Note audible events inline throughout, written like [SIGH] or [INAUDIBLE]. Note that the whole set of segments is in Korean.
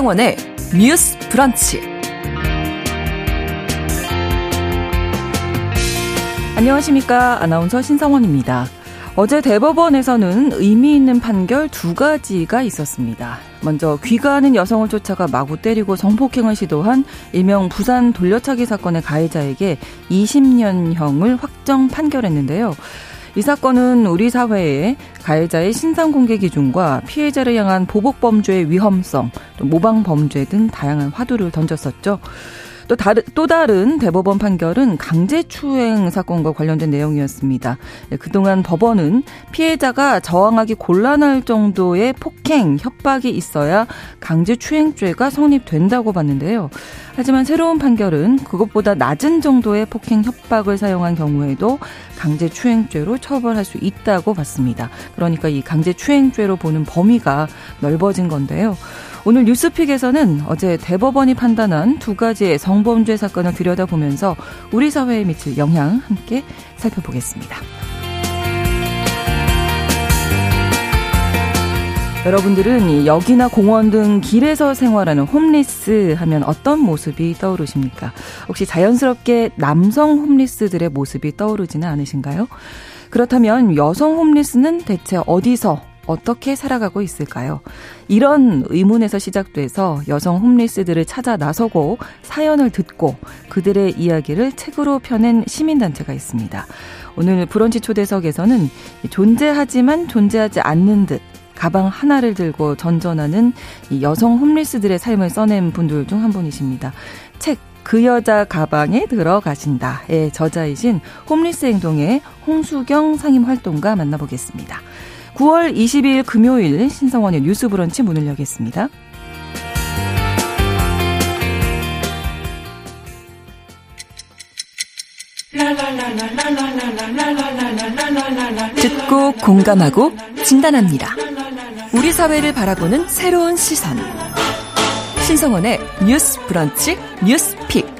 신성원의 뉴스 브런치. 안녕하십니까. 아나운서 신성원입니다. 어제 대법원에서는 의미 있는 판결 두 가지가 있었습니다. 먼저 귀가하는 여성을 쫓아가 마구 때리고 성폭행을 시도한 일명 부산 돌려차기 사건의 가해자에게 20년형을 확정 판결했는데요. 이 사건은 우리 사회에 가해자의 신상 공개 기준과 피해자를 향한 보복 범죄의 위험성, 또 모방 범죄 등 다양한 화두를 던졌었죠. 또 다른 또 다른 대법원 판결은 강제추행 사건과 관련된 내용이었습니다. 예, 그동안 법원은 피해자가 저항하기 곤란할 정도의 폭행, 협박이 있어야 강제추행죄가 성립된다고 봤는데요. 하지만 새로운 판결은 그것보다 낮은 정도의 폭행, 협박을 사용한 경우에도 강제추행죄로 처벌할 수 있다고 봤습니다. 그러니까 이 강제추행죄로 보는 범위가 넓어진 건데요. 오늘 뉴스픽에서는 어제 대법원이 판단한 두 가지의 성범죄 사건을 들여다보면서 우리 사회에 미칠 영향 함께 살펴보겠습니다. 여러분들은 역이나 공원 등 길에서 생활하는 홈리스 하면 어떤 모습이 떠오르십니까? 혹시 자연스럽게 남성 홈리스들의 모습이 떠오르지는 않으신가요? 그렇다면 여성 홈리스는 대체 어디서 어떻게 살아가고 있을까요? 이런 의문에서 시작돼서 여성 홈리스들을 찾아 나서고 사연을 듣고 그들의 이야기를 책으로 펴낸 시민단체가 있습니다. 오늘 브런치 초대석에서는 존재하지만 존재하지 않는 듯 가방 하나를 들고 전전하는 여성 홈리스들의 삶을 써낸 분들 중 한 분이십니다. 책, 그 여자 가방에 들어가신다의 저자이신 홈리스 행동의 홍수경 상임 활동가 만나보겠습니다. 9월 22일 금요일 신성원의 뉴스 브런치 문을 여겠습니다. 듣고 공감하고 진단합니다. 우리 사회를 바라보는 새로운 시선. 신성원의 뉴스 브런치 뉴스 픽.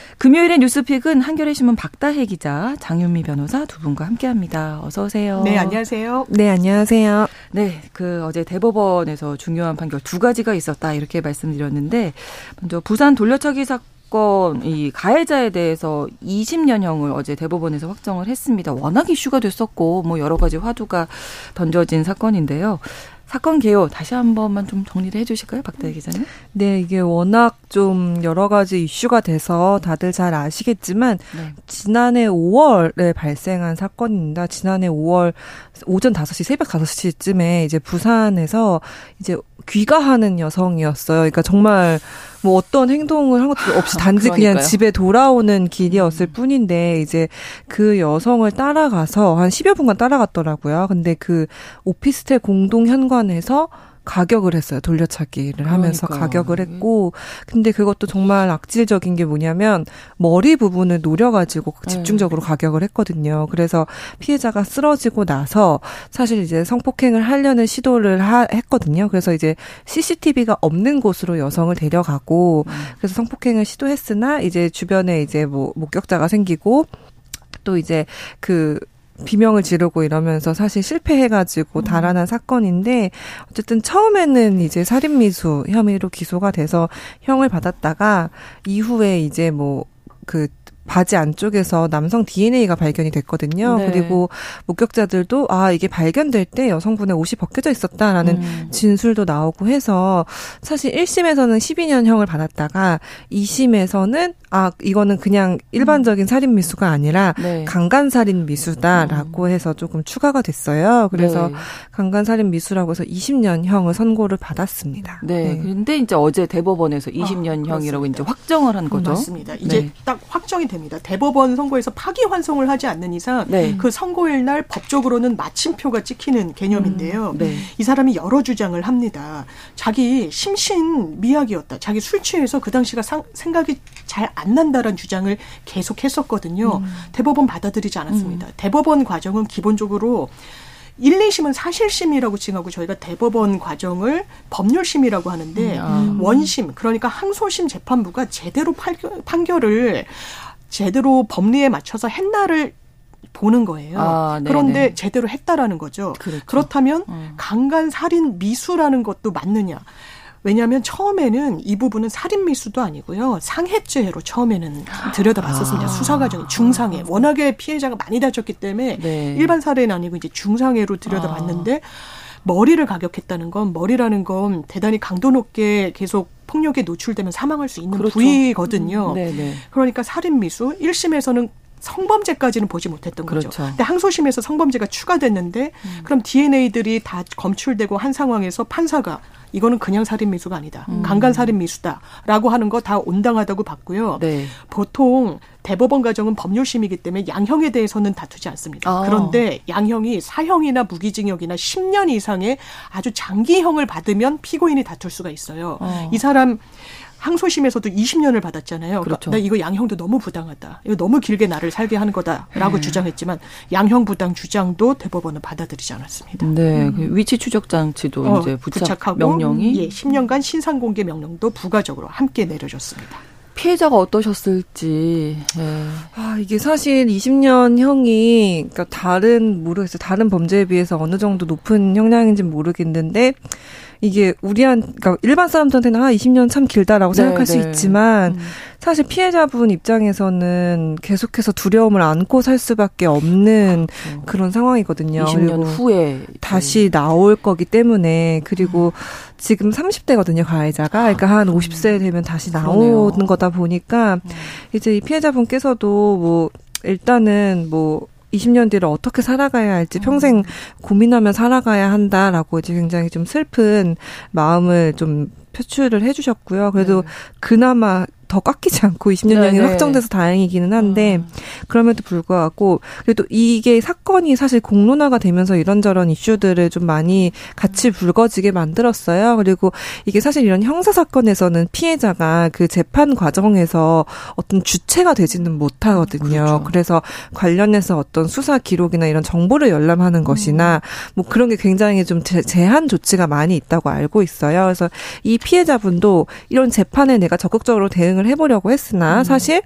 금요일의 뉴스픽은 한겨레 신문 박다혜 기자, 장윤미 변호사 두 분과 함께합니다. 어서 오세요. 네, 안녕하세요. 네, 안녕하세요. 네, 그 어제 대법원에서 중요한 판결 두 가지가 있었다 이렇게 말씀드렸는데 먼저 부산 돌려차기 사건 이 가해자에 대해서 20년형을 어제 대법원에서 확정을 했습니다. 워낙 이슈가 됐었고 뭐 여러 가지 화두가 던져진 사건인데요. 사건 개요 다시 한 번만 좀 정리를 해주실까요, 박다혜 기자님? 네, 이게 워낙 좀 여러 가지 이슈가 돼서 다들 잘 아시겠지만 네. 지난해 5월에 발생한 사건입니다. 지난해 5월 오전 5시, 새벽 5시쯤에 이제 부산에서 이제 귀가하는 여성이었어요. 그러니까 정말 뭐 어떤 행동을 한 것도 없이 단지 그냥 집에 돌아오는 길이었을 음. 뿐인데 이제 그 여성을 따라가서 한 10여 분간 따라갔더라고요. 근데 그 오피스텔 공동 현관에서 가격을 했어요. 돌려차기를 하면서 그러니까. 가격을 했고 근데 그것도 정말 악질적인 게 뭐냐면 머리 부분을 노려가지고 네. 집중적으로 네. 가격을 했거든요. 그래서 피해자가 쓰러지고 나서 사실 이제 성폭행을 하려는 시도를 하, 했거든요. 그래서 이제 CCTV가 없는 곳으로 여성을 데려가고 음. 그래서 성폭행을 시도했으나 이제 주변에 이제 뭐 목격자가 생기고 또 이제 그 비명을 지르고 이러면서 사실 실패해가지고 음. 달아난 사건인데 어쨌든 처음에는 이제 살인미수 혐의로 기소가 돼서 형을 받았다가 이후에 이제 뭐그 바지 안쪽에서 남성 DNA가 발견이 됐거든요. 네. 그리고 목격자들도 아 이게 발견될 때 여성분의 옷이 벗겨져 있었다라는 음. 진술도 나오고 해서 사실 1심에서는 12년형을 받았다가 2심에서는 아 이거는 그냥 일반적인 살인 미수가 아니라 네. 강간 살인 미수다라고 음. 해서 조금 추가가 됐어요. 그래서 네. 강간 살인 미수라고 해서 20년형을 선고를 받았습니다. 네. 네. 그런데 이제 어제 대법원에서 20년형이라고 아, 이제 확정을 한 거죠. 맞습니다. 이제 네. 딱 확정이 됩니다. 대법원 선고에서 파기 환송을 하지 않는 이상 네. 그 선고일 날 법적으로는 마침표가 찍히는 개념인데요. 음, 네. 이 사람이 여러 주장을 합니다. 자기 심신 미약이었다. 자기 술 취해서 그 당시가 상, 생각이 잘 안 난다라는 주장을 계속 했었거든요. 음. 대법원 받아들이지 않았습니다. 음. 대법원 과정은 기본적으로 1, 2심은 사실심이라고 칭하고 저희가 대법원 과정을 법률심이라고 하는데 음. 원심 그러니까 항소심 재판부가 제대로 판결을 제대로 법리에 맞춰서 했나를 보는 거예요. 아, 그런데 제대로 했다라는 거죠. 그렇죠. 그렇다면 음. 강간 살인 미수라는 것도 맞느냐? 왜냐하면 처음에는 이 부분은 살인 미수도 아니고요 상해죄로 처음에는 들여다봤었습니다. 아. 수사 과정이 중상해. 워낙에 피해자가 많이 다쳤기 때문에 네. 일반 살해는 아니고 이제 중상해로 들여다봤는데 아. 머리를 가격했다는 건 머리라는 건 대단히 강도 높게 계속 폭력에 노출되면 사망할 수 있는 그렇죠. 부위거든요. 음, 그러니까 살인 미수 1심에서는 성범죄까지는 보지 못했던 거죠. 그렇죠. 근데 항소심에서 성범죄가 추가됐는데 음. 그럼 DNA들이 다 검출되고 한 상황에서 판사가 이거는 그냥 살인 미수가 아니다. 음. 강간 살인 미수다라고 하는 거 다 온당하다고 봤고요. 네. 보통 대법원 과정은 법률심이기 때문에 양형에 대해서는 다투지 않습니다. 아. 그런데 양형이 사형이나 무기징역이나 10년 이상의 아주 장기형을 받으면 피고인이 다툴 수가 있어요. 어. 이 사람 항소심에서도 20년을 받았잖아요. 그러니까 그렇죠. 그러니까 이거 양형도 너무 부당하다. 이거 너무 길게 나를 살게 하는 거다라고 네. 주장했지만 양형 부당 주장도 대법원은 받아들이지 않았습니다. 네, 음. 그 위치 추적 장치도 어, 이제 부착 하고 명령이 예, 10년간 신상 공개 명령도 부가적으로 함께 내려졌습니다. 피해자가 어떠셨을지. 예. 아, 이게 사실 20년 형이, 그러니까 다른, 모르겠어요. 다른 범죄에 비해서 어느 정도 높은 형량인지 모르겠는데, 이게 우리한 그러니까 일반 사람들한테는 아 20년 참 길다라고 네, 생각할 네. 수 있지만 음. 사실 피해자분 입장에서는 계속해서 두려움을 안고 살 수밖에 없는 그렇죠. 그런 상황이거든요. 20년 후에 다시 나올 거기 때문에 그리고 음. 지금 30대거든요, 가해자가. 그러니까 한 50세 음. 되면 다시 나오는. 거다 보니까 음. 이제 이 피해자분께서도 뭐 일단은 뭐 20년 뒤를 어떻게 살아가야 할지 음. 평생 고민하며 살아가야 한다라고 이제 굉장히 좀 슬픈 마음을 좀 표출을 해주셨고요. 그래도 네. 그나마 더 깎이지 않고 20년형이 확정돼서 다행이기는 한데 음. 그럼에도 불구하고 그래도 이게 사건이 사실 공론화가 되면서 이런저런 이슈들을 좀 많이 같이 불거지게 만들었어요. 그리고 이게 사실 이런 형사 사건에서는 피해자가 그 재판 과정에서 어떤 주체가 되지는 못하거든요. 그렇죠. 그래서 관련해서 어떤 수사 기록이나 이런 정보를 열람하는 것이나 음. 뭐 그런 게 굉장히 좀 제한 조치가 많이 있다고 알고 있어요. 그래서 이 피해자분도 이런 재판에 내가 적극적으로 대응을 진행을 해보려고 했으나 음. 사실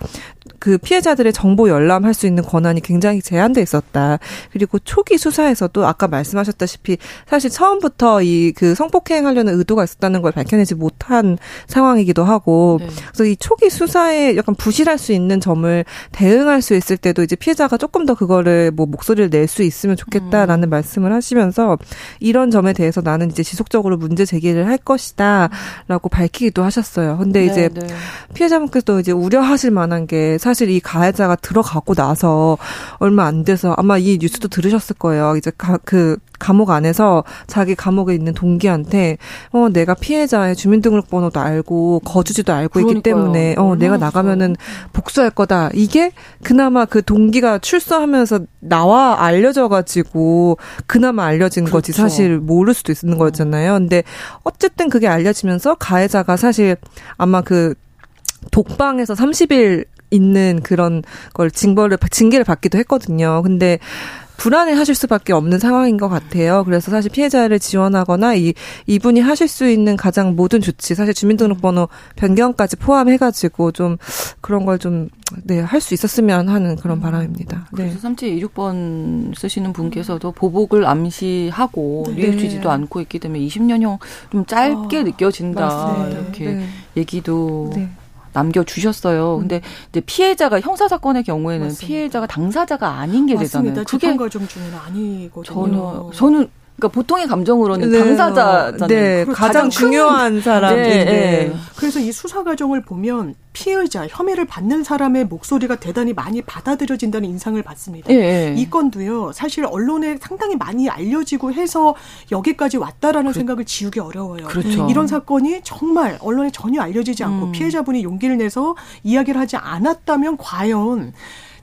그 피해자들의 정보 열람할 수 있는 권한이 굉장히 제한돼 있었다. 그리고 초기 수사에서도 아까 말씀하셨다시피 사실 처음부터 이 그 성폭행하려는 의도가 있었다는 걸 밝혀내지 못한 상황이기도 하고 네. 그래서 이 초기 수사에 약간 부실할 수 있는 점을 대응할 수 있을 때도 이제 피해자가 조금 더 그거를 뭐 목소리를 낼 수 있으면 좋겠다라는 음. 말씀을 하시면서 이런 점에 대해서 나는 이제 지속적으로 문제 제기를 할 것이다라고 밝히기도 하셨어요. 근데 네, 이제 네. 피해 자분께서 이제 우려하실 만한 게 사실 이 가해자가 들어가고 나서 얼마 안 돼서 아마 이 뉴스도 들으셨을 거예요. 이제 가, 그 감옥 안에서 자기 감옥에 있는 동기한테 어 내가 피해자의 주민등록번호도 알고 거주지도 알고 그러니까요. 있기 때문에 어 내가 나가면은 복수할 거다. 이게 그나마 그 동기가 출소하면서 나와 알려져 가지고 그나마 알려진 그렇죠. 거지 사실 모를 수도 있는 거였잖아요. 근데 어쨌든 그게 알려지면서 가해자가 사실 아마 그 독방에서 30일 있는 그런 걸 징벌을 징계를 받기도 했거든요. 근데 불안해 하실 수밖에 없는 상황인 것 같아요. 그래서 사실 피해자를 지원하거나 이 이분이 하실 수 있는 가장 모든 조치, 사실 주민등록번호 변경까지 포함해가지고 좀 그런 걸 좀 네 할 수 있었으면 하는 그런 바람입니다. 네. 그래서 3726번 쓰시는 분께서도 보복을 암시하고 네. 뉘우치지도 않고 있기 때문에 20년형 좀 짧게 어, 느껴진다 맞습니다. 이렇게 네. 얘기도. 네. 남겨주셨어요. 음. 근데 이제 피해자가 형사 사건의 경우에는 맞습니다. 피해자가 당사자가 아닌 게 맞습니다. 되잖아요. 그게 과정 중에는 아니거든요. 저는 저는 그러니까 보통의 감정으로는 네. 당사자잖아요. 네, 그렇죠. 가장 중요한 사람인데. 네, 네. 그래서 이 수사 과정을 보면 피의자, 혐의를 받는 사람의 목소리가 대단히 많이 받아들여진다는 인상을 받습니다. 예, 이 건도요, 사실 언론에 상당히 많이 알려지고 해서 여기까지 왔다라는 그 생각을 지우기 어려워요. 그렇죠. 이런 사건이 정말 언론에 전혀 알려지지 않고 음. 피해자분이 용기를 내서 이야기를 하지 않았다면 과연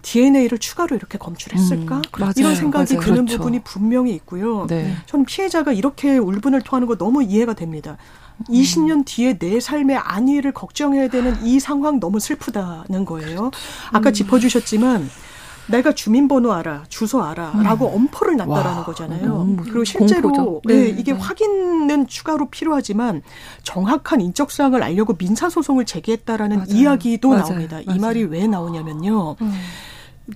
DNA를 추가로 이렇게 검출했을까? 음, 이런 생각이 맞아요. 드는 그렇죠. 부분이 분명히 있고요. 네. 저는 피해자가 이렇게 울분을 토하는 거 너무 이해가 됩니다. 음. 20년 뒤에 내 삶의 안위를 걱정해야 되는 이 상황 너무 슬프다는 거예요. 아까 음. 짚어주셨지만 내가 주민번호 알아, 주소 알아라고 음. 엄포를 놨다라는 와, 거잖아요. 그리고 실제로 네, 네, 이게 네. 확인은 추가로 필요하지만 정확한 인적 사항을 알려고 민사 소송을 제기했다라는 맞아요. 이야기도 맞아요. 나옵니다. 맞아요. 이 말이 왜 나오냐면요. 음.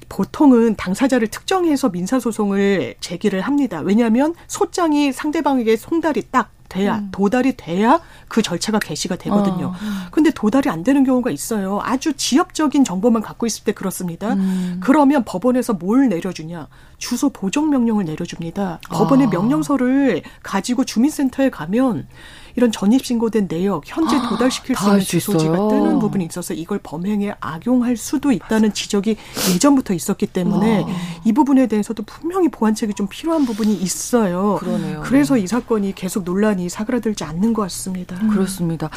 보통은 당사자를 특정해서 민사소송을 제기를 합니다. 왜냐하면 소장이 상대방에게 송달이 딱 돼야 음. 도달이 돼야 그 절차가 개시가 되거든요. 어. 근데 도달이 안 되는 경우가 있어요. 아주 지엽적인 정보만 갖고 있을 때 그렇습니다. 음. 그러면 법원에서 뭘 내려주냐? 주소 보정 명령을 내려줍니다. 법원의 아. 명령서를 가지고 주민센터에 가면 이런 전입신고된 내역 현재 아, 도달시킬 수 있는 주소지가 뜨는 부분이 있어서 이걸 범행에 악용할 수도 있다는 지적이 예전부터 있었기 때문에 와. 이 부분에 대해서도 분명히 보완책이 좀 필요한 부분이 있어요. 그러네요. 그래서 이 사건이 계속 논란이 사그라들지 않는 것 같습니다. 음. 그렇습니다.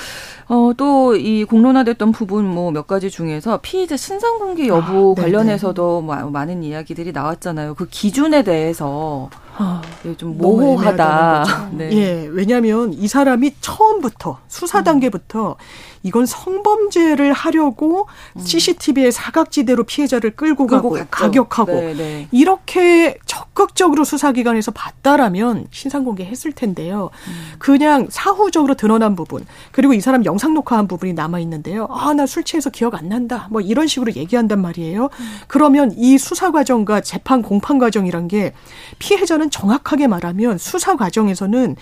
어, 또 이 공론화됐던 부분 뭐 몇 가지 중에서 피의자 신상 공개 여부 아, 관련해서도 뭐 많은 이야기들이 나왔잖아요. 그 기준에 대해서 아, 네, 좀 모호하다. 네. 예, 왜냐하면 이 사람이 처음부터 수사 단계부터 이건 성범죄를 하려고 음. CCTV의 사각지대로 피해자를 끌고, 끌고 가고 가격하고 네, 네. 이렇게 적극적으로 수사기관에서 봤다라면 신상공개했을 텐데요. 음. 그냥 사후적으로 드러난 부분 그리고 이 사람 영상 녹화한 부분이 남아 있는데요. 아 나 술 취해서 기억 안 난다. 뭐 이런 식으로 얘기한단 말이에요. 음. 그러면 이 수사 과정과 재판 공판 과정이란 게 피해자는 정확하게 말하면 수사 과정에서는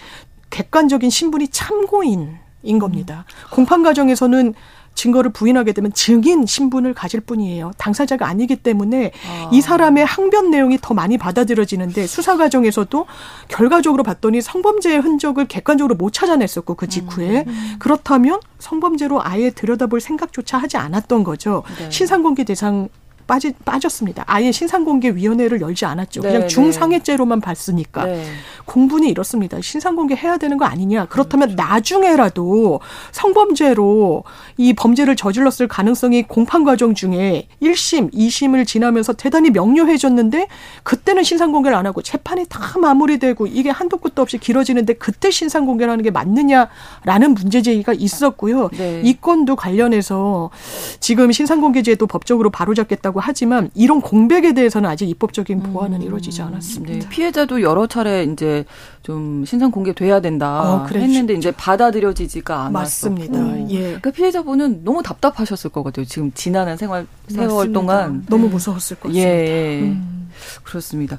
객관적인 신분이 참고인 인 겁니다. 공판 과정에서는 증거를 부인하게 되면 증인 신분을 가질 뿐이에요. 당사자가 아니기 때문에 아. 이 사람의 항변 내용이 더 많이 받아들여지는데 수사 과정에서도 결과적으로 봤더니 성범죄의 흔적을 객관적으로 못 찾아냈었고 그 직후에 음. 그렇다면 성범죄로 아예 들여다볼 생각조차 하지 않았던 거죠. 네. 신상공개 대상 빠지, 빠졌습니다. 아예 신상공개위원회를 열지 않았죠. 네, 그냥 네. 중상해죄로만 봤으니까. 네. 공분이 이렇습니다. 신상공개 해야 되는 거 아니냐. 그렇다면 그렇죠. 나중에라도 성범죄로 이 범죄를 저질렀을 가능성이 공판 과정 중에 1심, 2심을 지나면서 대단히 명료해졌는데 그때는 신상공개를 안 하고 재판이 다 마무리되고 이게 한도 끝도 없이 길어지는데 그때 신상공개를 하는 게 맞느냐라는 문제 제기가 있었고요. 네. 이 건도 관련해서 지금 신상공개제도 법적으로 바로잡겠다고 하지만 이런 공백에 대해서는 아직 입법적인 보완은 음. 이루어지지 않았습니다. 네. 피해자도 여러 차례 이제 좀 신상 공개돼야 된다 어, 했는데 이제 받아들여지지가 않았어. 맞습니다. 음. 예. 그러니까 피해자분은 너무 답답하셨을 거거든요. 지금 지나는 생활 세월 맞습니다. 동안 너무 무서웠을 것 같습니다. 예. 음. 그렇습니다.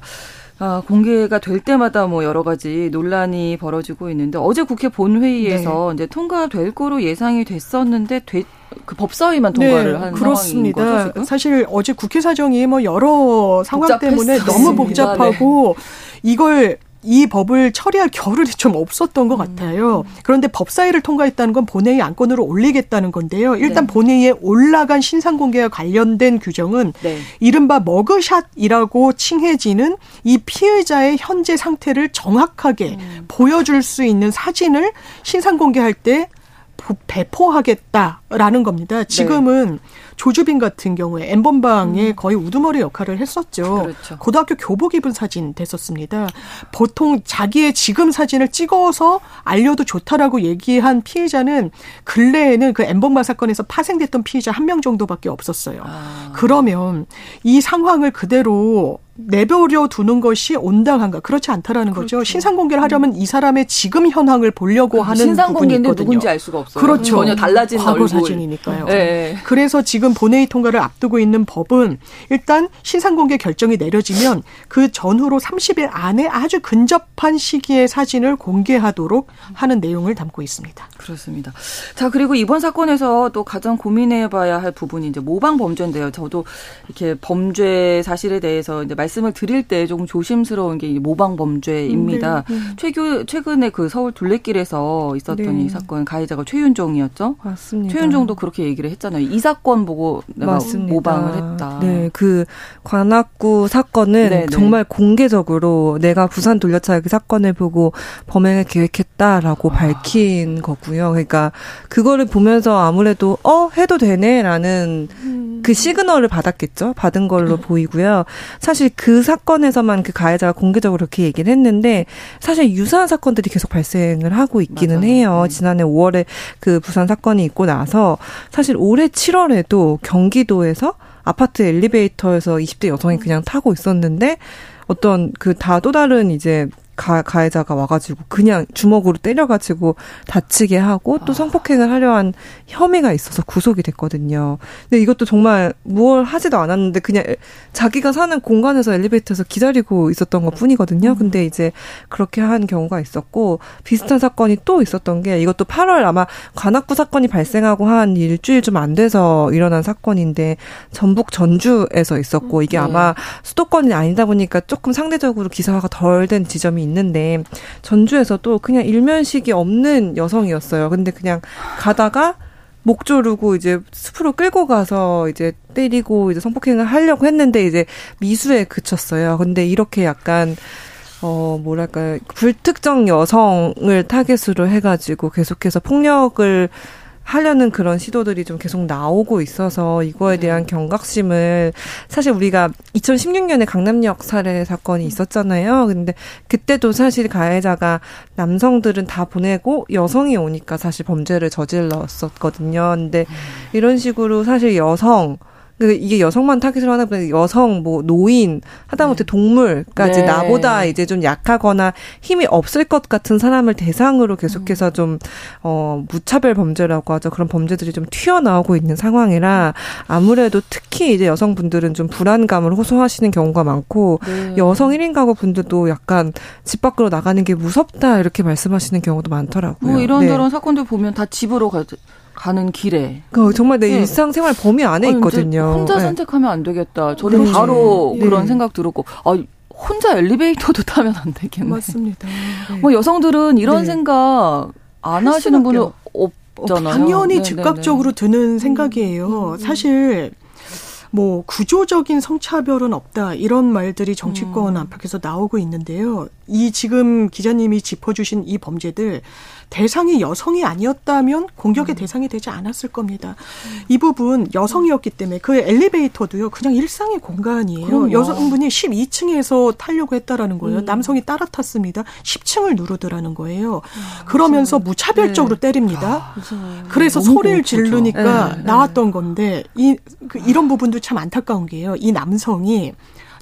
아, 공개가 될 때마다 뭐 여러 가지 논란이 벌어지고 있는데 어제 국회 본회의에서 네. 이제 통과될 거로 예상이 됐었는데 되, 그 법사위만 통과를 네, 한 그렇습니다. 상황인 거죠, 사실 어제 국회 사정이 뭐 여러 상황. 때문에 너무 복잡하고 [LAUGHS] 네. 이걸 이 법을 처리할 겨를이 좀 없었던 것 음. 같아요. 그런데 법사위를 통과했다는 건 본회의 안건으로 올리겠다는 건데요. 일단 네. 본회의에 올라간 신상 공개와 관련된 규정은 네. 이른바 머그샷이라고 칭해지는 이 피의자의 현재 상태를 정확하게 음. 보여줄 수 있는 사진을 신상 공개할 때 배포하겠다라는 겁니다. 지금은 네. 조주빈 같은 경우에 엠번방에 음. 거의 우두머리 역할을 했었죠. 그렇죠. 고등학교 교복 입은 사진 됐었습니다. 보통 자기의 지금 사진을 찍어서 알려도 좋다라고 얘기한 피해자는 근래에는 그 엠번방 사건에서 파생됐던 피해자 한 명 정도밖에 없었어요. 아. 그러면 이 상황을 그대로 내버려 두는 것이 온당한가? 그렇지 않다라는 그렇죠. 거죠. 신상 공개를 하려면 이 사람의 지금 현황을 보려고 하는 신상 공개인데 누군지 알 수가 없어요. 그렇죠. 전혀 달라진 과거 얼굴. 사진이니까요. 네. 그래서 지금 본회의 통과를 앞두고 있는 법은 일단 신상 공개 결정이 내려지면 그 전후로 30일 안에 아주 근접한 시기의 사진을 공개하도록 하는 내용을 담고 있습니다. 그렇습니다. 자 그리고 이번 사건에서 또 가장 고민해봐야 할 부분이 이제 모방 범죄인데요. 저도 이렇게 범죄 사실에 대해서 이제 말 말씀을 드릴 때 조금 조심스러운 게 모방 범죄입니다. 네, 네. 최근 최근에 그 서울 둘레길에서 있었던 네. 이 사건 가해자가 최윤종이었죠. 맞습니다. 최윤종도 그렇게 얘기를 했잖아요. 이 사건 보고 내가 맞습니다. 모방을 했다. 네, 그 관악구 사건은 네, 네. 정말 공개적으로 내가 부산 돌려차기 사건을 보고 범행을 계획했다라고 아. 밝힌 거고요. 그러니까 그거를 보면서 아무래도 어 해도 되네라는 음. 그 시그널을 받았겠죠. 받은 걸로 음. 보이고요. 사실 그 사건에서만 그 가해자가 공개적으로 그렇게 얘기를 했는데 사실 유사한 사건들이 계속 발생을 하고 있기는 맞아요. 해요. 음. 지난해 5월에 그 부산 사건이 있고 나서 사실 올해 7월에도 경기도에서 아파트 엘리베이터에서 20대 여성이 그냥 타고 있었는데 어떤 그 다 또 다른 이제 가, 가해자가 와가지고 그냥 주먹으로 때려가지고 다치게 하고 또 성폭행을 하려 한 혐의가 있어서 구속이 됐거든요. 근데 이것도 정말 무얼 하지도 않았는데 그냥 자기가 사는 공간에서 엘리베이터에서 기다리고 있었던 것 뿐이거든요. 근데 이제 그렇게 한 경우가 있었고 비슷한 사건이 또 있었던 게 이것도 8월 아마 관악구 사건이 발생하고 한 일주일 좀 안 돼서 일어난 사건인데 전북 전주에서 있었고 이게 네. 아마 수도권이 아니다 보니까 조금 상대적으로 기사화가 덜 된 지점이 있는데 전주에서도 그냥 일면식이 없는 여성이었어요. 근데 그냥 가다가 목 조르고 이제 숲으로 끌고 가서 이제 때리고 이제 성폭행을 하려고 했는데 이제 미수에 그쳤어요. 근데 이렇게 약간 어, 뭐랄까요. 불특정 여성을 타겟으로 해가지고 계속해서 폭력을 하려는 그런 시도들이 좀 계속 나오고 있어서 이거에 네. 대한 경각심을 사실 우리가 2016년에 강남역 살해 사건이 있었잖아요. 근데 그때도 사실 가해자가 남성들은 다 보내고 여성이 오니까 사실 범죄를 저질렀었거든요. 근데 음. 이런 식으로 사실 여성 그 이게 여성만 타깃을 하나 보면 여성, 뭐 노인, 하다못해 네. 동물까지 네. 나보다 이제 좀 약하거나 힘이 없을 것 같은 사람을 대상으로 계속해서 음. 좀 어, 무차별 범죄라고 하죠. 그런 범죄들이 좀 튀어나오고 있는 상황이라 아무래도 특히 이제 여성분들은 좀 불안감을 호소하시는 경우가 많고 네. 여성 1인 가구 분들도 약간 집 밖으로 나가는 게 무섭다 이렇게 말씀하시는 경우도 많더라고요. 뭐 이런저런 네. 사건들 보면 다 집으로 가 가는 길에. 그 정말 내 네. 일상생활 범위 안에 있거든요. 혼자 네. 선택하면 안 되겠다. 저는 네. 바로 네. 그런 생각 들었고, 아, 혼자 엘리베이터도 [LAUGHS] 타면 안 되겠네. 맞습니다. 네. 뭐 여성들은 이런 네. 생각 안 하시는 분은 없잖아요. 당연히 즉각적으로 드는 생각이에요. 음, 음. 사실 뭐 구조적인 성차별은 없다 이런 말들이 정치권 음. 안팎에서 나오고 있는데요. 이 지금 기자님이 짚어주신 이 범죄들 대상이 여성이 아니었다면 공격의 음. 대상이 되지 않았을 겁니다. 음. 이 부분 여성이었기 때문에 그 엘리베이터도요 그냥 일상의 공간이에요. 그럼요. 여성분이 12층에서 타려고 했다라는 거예요. 음. 남성이 따라 탔습니다. 10층을 누르더라는 거예요. 아, 그러면서 무서워. 무차별적으로 네. 때립니다. 아, 그래서 소리를 지르니까 네. 나왔던 건데 이 그, 이런 부분도 참 안타까운 게요. 이 남성이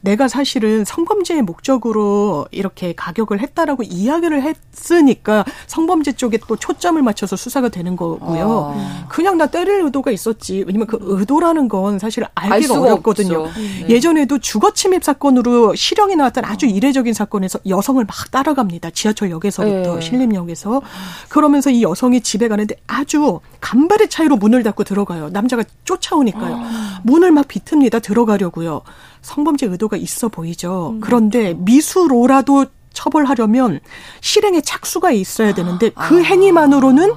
내가 사실은 성범죄의 목적으로 이렇게 가격을 했다라고 이야기를 했으니까 성범죄 쪽에 또 초점을 맞춰서 수사가 되는 거고요. 아. 그냥 나 때릴 의도가 있었지. 왜냐면 그 의도라는 건 사실 알기가 어렵거든요. 네. 예전에도 주거 침입 사건으로 실형이 나왔던 아주 이례적인 사건에서 여성을 막 따라갑니다. 지하철역에서부터 네. 신림역에서 그러면서 이 여성이 집에 가는데 아주 간발의 차이로 문을 닫고 들어가요. 남자가 쫓아오니까요. 아. 문을 막 비틉니다. 들어가려고요. 성범죄 의도가 있어 보이죠. 음. 그런데 미수로라도 처벌하려면 실행에 착수가 있어야 되는데 그 아. 행위만으로는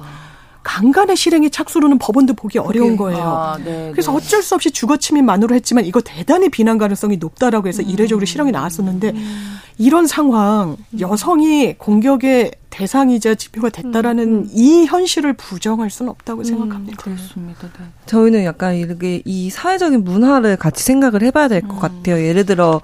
강간의 실행의 착수로는 법원도 보기 어려운 거예요. 아, 네, 그래서 네. 어쩔 수 없이 주거 침입만으로 했지만 이거 대단히 비난 가능성이 높다라고 해서 음. 이례적으로 실형이 나왔었는데 음. 이런 상황 여성이 공격의 대상이자 지표가 됐다라는 음. 이 현실을 부정할 수는 없다고 음, 생각합니다. 그렇습니다. 네. 저희는 약간 이렇게 이 사회적인 문화를 같이 생각을 해봐야 될것 음. 같아요. 예를 들어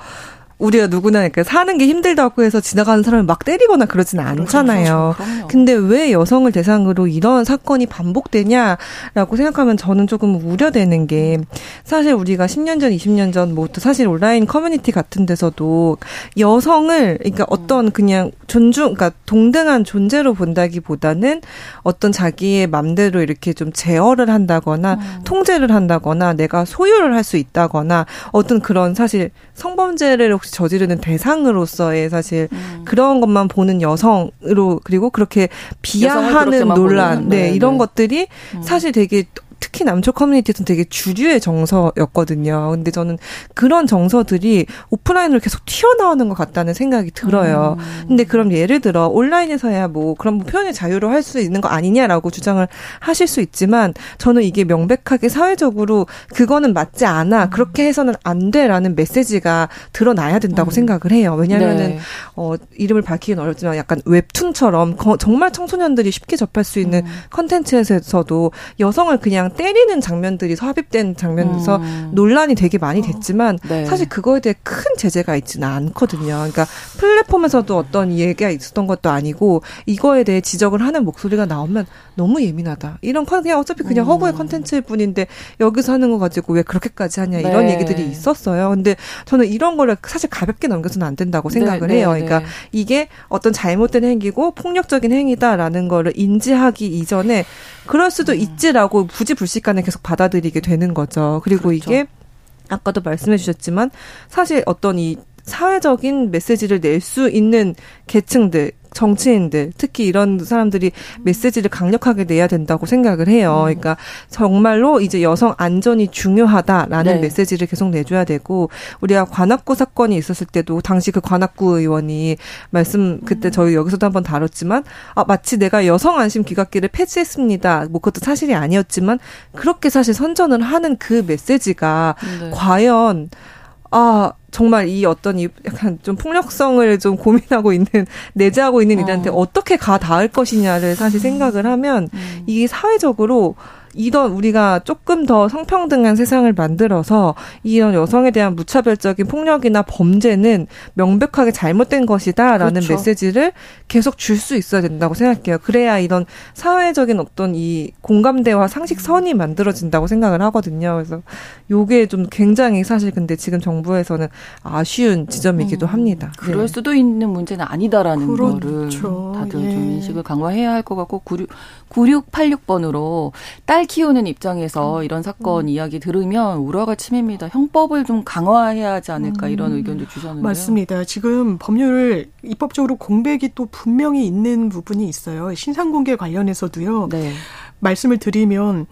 우리가 누구나 이렇게 사는 게 힘들다고 해서 지나가는 사람을 막 때리거나 그러지는 않잖아요. 그렇죠. 근데 왜 여성을 대상으로 이런 사건이 반복되냐라고 생각하면 저는 조금 우려되는 게 사실 우리가 10년 전, 20년 전뭐 사실 온라인 커뮤니티 같은 데서도 여성을 그러니까 어떤 그냥 존중 그러니까 동등한 존재로 본다기보다는 어떤 자기의 맘대로 이렇게 좀 제어를 한다거나 음. 통제를 한다거나 내가 소유를 할 수 있다거나 어떤 그런 사실 성범죄를 혹시 저지르는 대상으로서의 사실 음. 그런 것만 보는 여성으로 그리고 그렇게 비하하는 논란, 네, 네, 이런 네. 것들이 음. 사실 되게 특히 남초 커뮤니티에서는 되게 주류의 정서였거든요. 근데 저는 그런 정서들이 오프라인으로 계속 튀어나오는 것 같다는 생각이 들어요. 음. 근데 그럼 예를 들어 온라인에서야 뭐 그런 뭐 표현의 자유로 할 수 있는 거 아니냐라고 주장을 하실 수 있지만 저는 이게 명백하게 사회적으로 그거는 맞지 않아. 음. 그렇게 해서는 안 돼라는 메시지가 드러나야 된다고 음. 생각을 해요. 왜냐하면은 네. 어 이름을 밝히기는 어렵지만 약간 웹툰처럼 거, 정말 청소년들이 쉽게 접할 수 있는 음. 컨텐츠에서도 여성을 그냥 때리는 장면들이 삽입된 장면에서 음. 논란이 되게 많이 됐지만 네. 사실 그거에 대해 큰 제재가 있지는 않거든요. 그러니까 플랫폼에서도 어떤 얘기가 있었던 것도 아니고 이거에 대해 지적을 하는 목소리가 나오면 너무 예민하다. 이런 컨 그냥 어차피 그냥 음. 허구의 컨텐츠일 뿐인데 여기서 하는 거 가지고 왜 그렇게까지 하냐 이런 네. 얘기들이 있었어요. 근데 저는 이런 거를 사실 가볍게 넘겨서는 안 된다고 생각을 네, 네 해요. 그러니까 네. 이게 어떤 잘못된 행위고 폭력적인 행위다라는 거를 인지하기 이전에 그럴 수도 음. 있지라고 굳이 불식간에 계속 받아들이게 되는 거죠. 그리고 그렇죠. 이게 아까도 말씀해 주셨지만 사실 어떤 이 사회적인 메시지를 낼 수 있는 계층들 정치인들 특히 이런 사람들이 메시지를 강력하게 내야 된다고 생각을 해요. 음. 그러니까 정말로 이제 여성 안전이 중요하다라는 네. 메시지를 계속 내줘야 되고 우리가 관악구 사건이 있었을 때도 당시 그 관악구 의원이 말씀 그때 저희 여기서도 한번 다뤘지만 아 마치 내가 여성 안심 귀갓길을 폐지했습니다. 뭐 그것도 사실이 아니었지만 그렇게 사실 선전을 하는 그 메시지가 네. 과연 아 정말 이 어떤 이 약간 좀 폭력성을 좀 고민하고 있는 내재하고 있는 이들한테 어. 떻게가 닿을 것이냐를 사실 생각을 하면 음. 이게 사회적으로 이런 우리가 조금 더 성평등한 세상을 만들어서 이런 여성에 대한 무차별적인 폭력이나 범죄는 명백하게 잘못된 것이다라는 그렇죠. 메시지를 계속 줄 수 있어야 된다고 생각해요. 그래야 이런 사회적인 어떤 이 공감대와 상식선이 만들어진다고 생각을 하거든요. 그래서 요게 좀 굉장히 사실 근데 지금 정부에서는 아쉬운 지점이기도 음, 합니다. 그럴 네. 수도 있는 문제는 아니다라는 그렇죠. 거를 다들 예. 좀 인식을 강화해야 할 것 같고 9686번으로 딸 키우는 입장에서 음. 이런 사건 음. 이야기 들으면 우려가 치밉니다. 형법을 좀 강화해야 하지 않을까 이런 음. 의견도 주셨는데요. 맞습니다. 지금 법률 입법적으로 공백이 또 분명히 있는 부분이 있어요. 신상 공개 관련해서도요. 네. 말씀을 드리면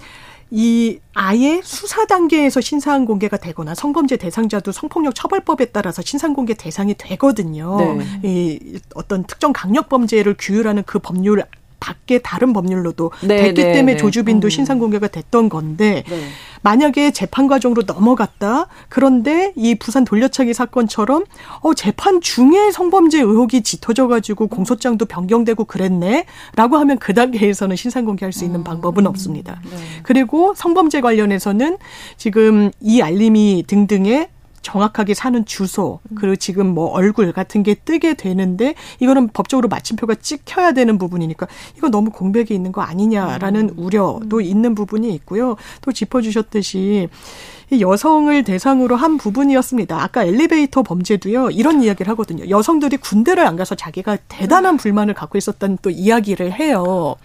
이 아예 수사 단계에서 신상 공개가 되거나 성범죄 대상자도 성폭력 처벌법에 따라서 신상 공개 대상이 되거든요. 네. 이 어떤 특정 강력 범죄를 규율하는 그 법률 밖에 다른 법률로도 네, 됐기 네, 때문에 네. 조주빈도 음. 신상 공개가 됐던 건데 네. 만약에 재판 과정으로 넘어갔다 그런데 이 부산 돌려차기 사건처럼 어 재판 중에 성범죄 의혹이 짙어져 가지고 공소장도 변경되고 그랬네라고 하면 그 단계에서는 신상 공개할 수 있는 음. 방법은 없습니다. 네. 그리고 성범죄 관련해서는 지금 이 알림이 등등의 정확하게 사는 주소 그리고 지금 뭐 얼굴 같은 게 뜨게 되는데 이거는 법적으로 마침표가 찍혀야 되는 부분이니까 이거 너무 공백이 있는 거 아니냐라는 음. 우려도 있는 부분이 있고요. 또 짚어주셨듯이 이 여성을 대상으로 한 부분이었습니다. 아까 엘리베이터 범죄도요, 이런 이야기를 하거든요. 여성들이 군대를 안 가서 자기가 대단한 불만을 갖고 있었다는 또 이야기를 해요.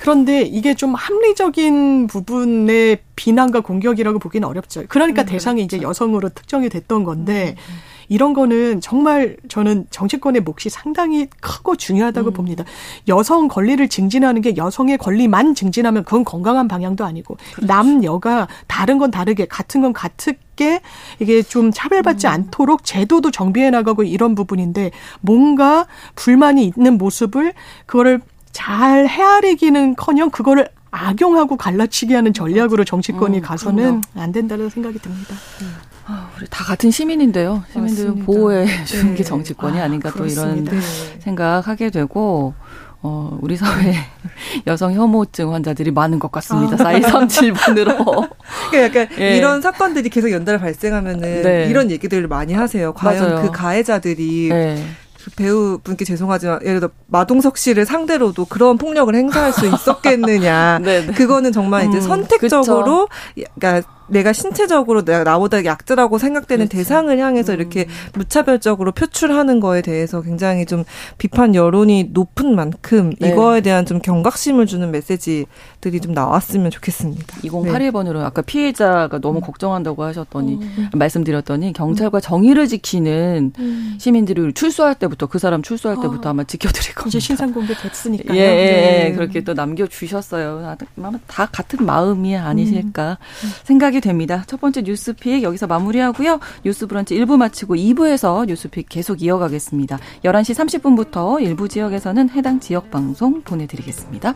그런데 이게 좀 합리적인 부분의 비난과 공격이라고 보기는 어렵죠. 그러니까 음, 대상이 그렇죠. 이제 여성으로 특정이 됐던 건데 음, 음. 이런 거는 정말 저는 정치권의 몫이 상당히 크고 중요하다고 음. 봅니다. 여성 권리를 증진하는 게 여성의 권리만 증진하면 그건 건강한 방향도 아니고 그렇죠. 남여가 다른 건 다르게 같은 건 같게 이게 좀 차별받지 음. 않도록 제도도 정비해 나가고 이런 부분인데 뭔가 불만이 있는 모습을 그거를 잘 헤아리기는커녕 그거를 악용하고 갈라치기 하는 전략으로 정치권이 음, 가서는 그럼요. 안 된다는 생각이 듭니다. 음. 아, 우리 다 같은 시민인데요. 시민들 보호해 주는 네. 게 정치권이 아, 닌가 또 이런 네. 생각하게 되고 어, 우리 사회 [LAUGHS] 여성 혐오증 환자들이 많은 것 같습니다. 아. 4237번으로. [LAUGHS] 그러니까 약간 예. 이런 사건들이 계속 연달아 발생하면은 네. 이런 얘기들을 많이 하세요. 과연 맞아요. 그 가해자들이 네. 그 배우분께 죄송하지만 예를 들어 마동석 씨를 상대로도 그런 폭력을 행사할 수 있었겠느냐. [LAUGHS] 네, 네. 그거는 정말 이제 음, 선택적으로 그러니까 내가 신체적으로 내가 나보다 약자라고 생각되는 그렇지. 대상을 향해서 음. 이렇게 무차별적으로 표출하는 거에 대해서 굉장히 좀 비판 여론이 높은 만큼 네. 이거에 대한 좀 경각심을 주는 메시지들이 좀 나왔으면 좋겠습니다. 2081번으로 네. 아까 피해자가 너무 음. 걱정한다고 하셨더니 음. 말씀드렸더니 경찰과 정의를 지키는 음. 시민들이 출소할 때부터 그 사람 출소할 아. 때부터 아 마 지켜드릴 겁니다. 이제 신상 공개 됐으니까요. 예, 예, 예. 그렇게 또 남겨주셨어요. 아마 다 같은 마음이 아니실까 음. 생각 이 됩니다. 첫 번째 뉴스픽 여기서 마무리하고요. 뉴스 브런치 1부 마치고 2부에서 뉴스픽 계속 이어가겠습니다. 11시 30분부터 일부 지역에서는 해당 지역 방송 보내드리겠습니다.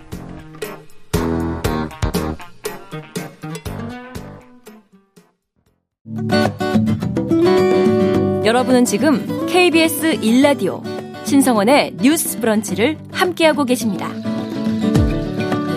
여러분은 지금 KBS 1라디오 신성원의 뉴스 브런치를 함께하고 계십니다.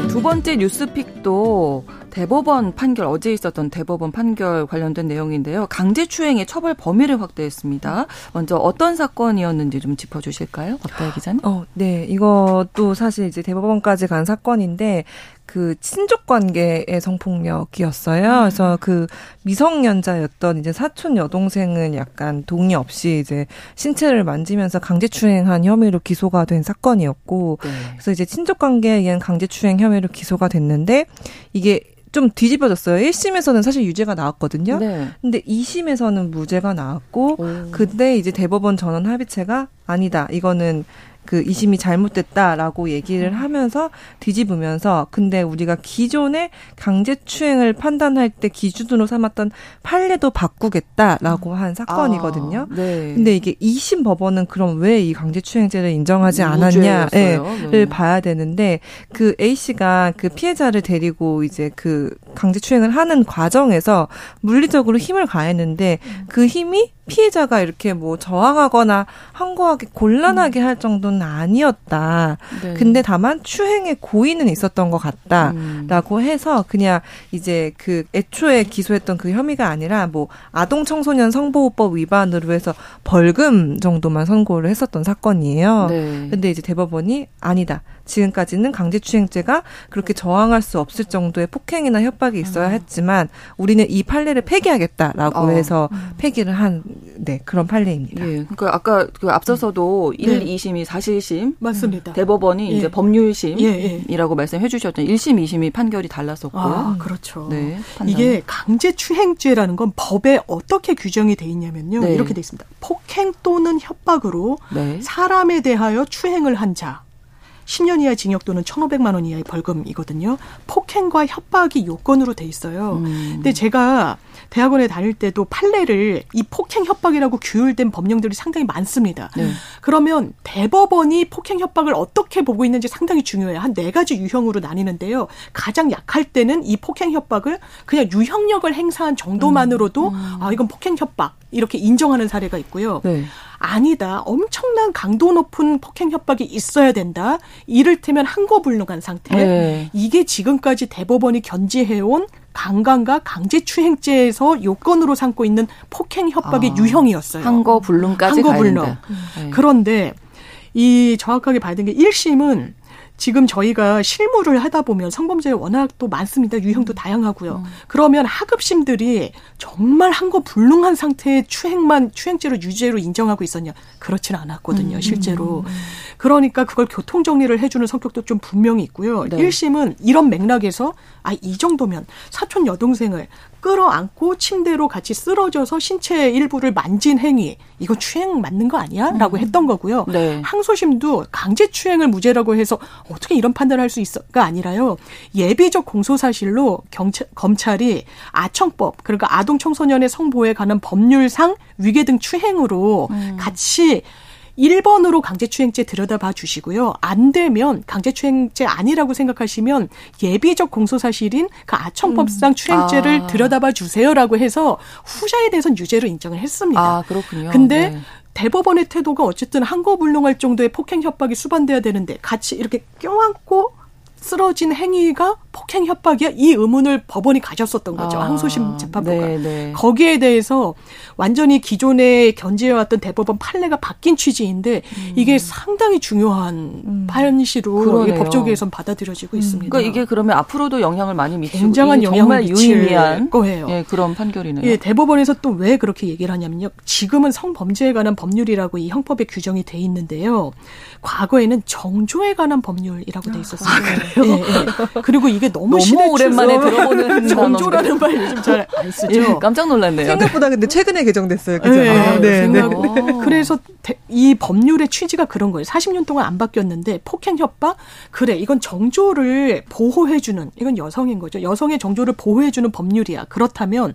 두 번째 뉴스픽도 대법원 판결 어제 있었던 대법원 판결 관련된 내용인데요. 강제추행의 처벌 범위를 확대했습니다. 먼저 어떤 사건이었는지 좀 짚어주실까요, 박다혜 기자님? 어, 네, 이것도 사실 이제 대법원까지 간 사건인데 그 친족 관계의 성폭력이었어요. 음. 그래서 그 미성년자였던 이제 사촌 여동생은 약간 동의 없이 이제 신체를 만지면서 강제추행한 혐의로 기소가 된 사건이었고, 네. 그래서 이제 친족 관계에 의한 강제추행 혐의로 기소가 됐는데 이게 좀 뒤집어졌어요. 1심에서는 사실 유죄가 나왔거든요. 네. 근데 2심에서는 무죄가 나왔고, 오. 근데 이제 대법원 전원 합의체가 아니다. 이거는 그 이심이 잘못됐다라고 얘기를 음. 하면서 뒤집으면서 근데 우리가 기존의 강제추행을 판단할 때 기준으로 삼았던 판례도 바꾸겠다라고 한 사건이거든요. 아, 네. 근데 이게 이심 법원은 그럼 왜 이 강제추행죄를 인정하지 않았냐를 네. 봐야 되는데 그 A 씨가 그 피해자를 데리고 이제 그 강제추행을 하는 과정에서 물리적으로 힘을 가했는데 음. 그 힘이 피해자가 이렇게 뭐 저항하거나 항거하기 곤란하게 음. 할 정도는 아니었다. 네. 근데 다만 추행의 고의는 있었던 것 같다라고 음. 해서 그냥 이제 그 애초에 기소했던 그 혐의가 아니라 뭐 아동 청소년 성보호법 위반으로 해서 벌금 정도만 선고를 했었던 사건이에요. 네. 근데 이제 대법원이 아니다. 지금까지는 강제추행죄가 그렇게 저항할 수 없을 정도의 폭행이나 협박이 있어야 음. 했지만 우리는 이 판례를 폐기하겠다라고 어. 해서 음. 폐기를 한 네, 그런 판례입니다. 예. 그러니까 아까 그 앞서서도 음. 1, 네. 2심이 사실 심 맞습니다. 대법원이 예. 이제 법률심이라고 예, 예. 말씀해 주셨던 1심, 2심이 판결이 달랐었고. 아, 그렇죠. 네, 이게 강제 추행죄라는 건 법에 어떻게 규정이 돼 있냐면요. 네. 이렇게 돼 있습니다. 폭행 또는 협박으로 네. 사람에 대하여 추행을 한 자. 10년 이하 징역 또는 1,500만 원 이하의 벌금이거든요. 폭행과 협박이 요건으로 돼 있어요. 음. 근데 제가 대학원에 다닐 때도 판례를 이 폭행 협박이라고 규율된 법령들이 상당히 많습니다. 네. 그러면 대법원이 폭행 협박을 어떻게 보고 있는지 상당히 중요해요. 한 네 가지 유형으로 나뉘는데요. 가장 약할 때는 이 폭행 협박을 그냥 유형력을 행사한 정도만으로도 음. 음. 아 이건 폭행 협박 이렇게 인정하는 사례가 있고요. 네. 아니다. 엄청난 강도 높은 폭행 협박이 있어야 된다. 이를테면 항거불능한 상태. 네. 이게 지금까지 대법원이 견지해온 강간과 강제추행죄에서 요건으로 삼고 있는 폭행 협박의 아, 유형이었어요. 항거불능까지 항거불능. 네. 그런데 이 정확하게 봐야 되는 게 1심은 지금 저희가 실무를 하다 보면 성범죄 워낙 또 많습니다. 유형도 음. 다양하고요. 음. 그러면 하급심들이 정말 한 거 불능한 상태의 추행만 추행죄로 유죄로 인정하고 있었냐? 그렇지는 않았거든요. 음. 실제로. 음. 그러니까 그걸 교통 정리를 해주는 성격도 좀 분명히 있고요. 네. 1심은 이런 맥락에서 아 이 정도면 사촌 여동생을 끌어안고 침대로 같이 쓰러져서 신체 일부를 만진 행위 이거 추행 맞는 거 아니야?라고 음. 했던 거고요. 네. 항소심도 강제 추행을 무죄라고 해서 어떻게 이런 판단을 할 수 있어가 아니라요. 예비적 공소 사실로 경찰 검찰이 아청법 그러니까 아동 청소년의 성보호에 관한 법률상 위계 등 추행으로 음. 같이 1번으로 강제추행죄 들여다봐 주시고요. 안 되면 강제추행죄 아니라고 생각하시면 예비적 공소사실인 그 아청법상 음. 추행죄를 아. 들여다봐 주세요라고 해서 후자에 대해서는 유죄로 인정을 했습니다. 아, 그렇군요. 근데 네. 대법원의 태도가 어쨌든 한거불능할 정도의 폭행 협박이 수반돼야 되는데 같이 이렇게 껴안고 쓰러진 행위가 폭행 협박이야 이 의문을 법원이 가졌었던 거죠. 아, 항소심 재판부가. 네, 네. 거기에 대해서 완전히 기존에 견지해왔던 대법원 판례가 바뀐 취지인데 음. 이게 상당히 중요한 음. 판시로 법조계에선 받아들여지고 음. 있습니다. 그러니까 이게 그러면 앞으로도 영향을 많이 미치고 굉장한 영향을 유의미한 거예요. 예, 그런 판결이네요. 예, 대법원에서 또 왜 그렇게 얘기를 하냐면요. 지금은 성범죄에 관한 법률이라고 이 형법에 규정이 돼 있는데요. 과거에는 정조에 관한 법률이라고 돼 있었어요. 아, 예, 예. 그리고 이게 너무, 너무 오랜만에 들어보는 정조라는 말 요즘 잘 안 쓰죠. [LAUGHS] 예, 깜짝 놀랐네요. 생각보다 근데 최근에 개정됐어요. 그죠? 네, 아, 네, 네. 그래서 이 법률의 취지가 그런 거예요. 40년 동안 안 바뀌었는데 폭행 협박 그래 이건 정조를 보호해주는 이건 여성인 거죠. 여성의 정조를 보호해주는 법률이야. 그렇다면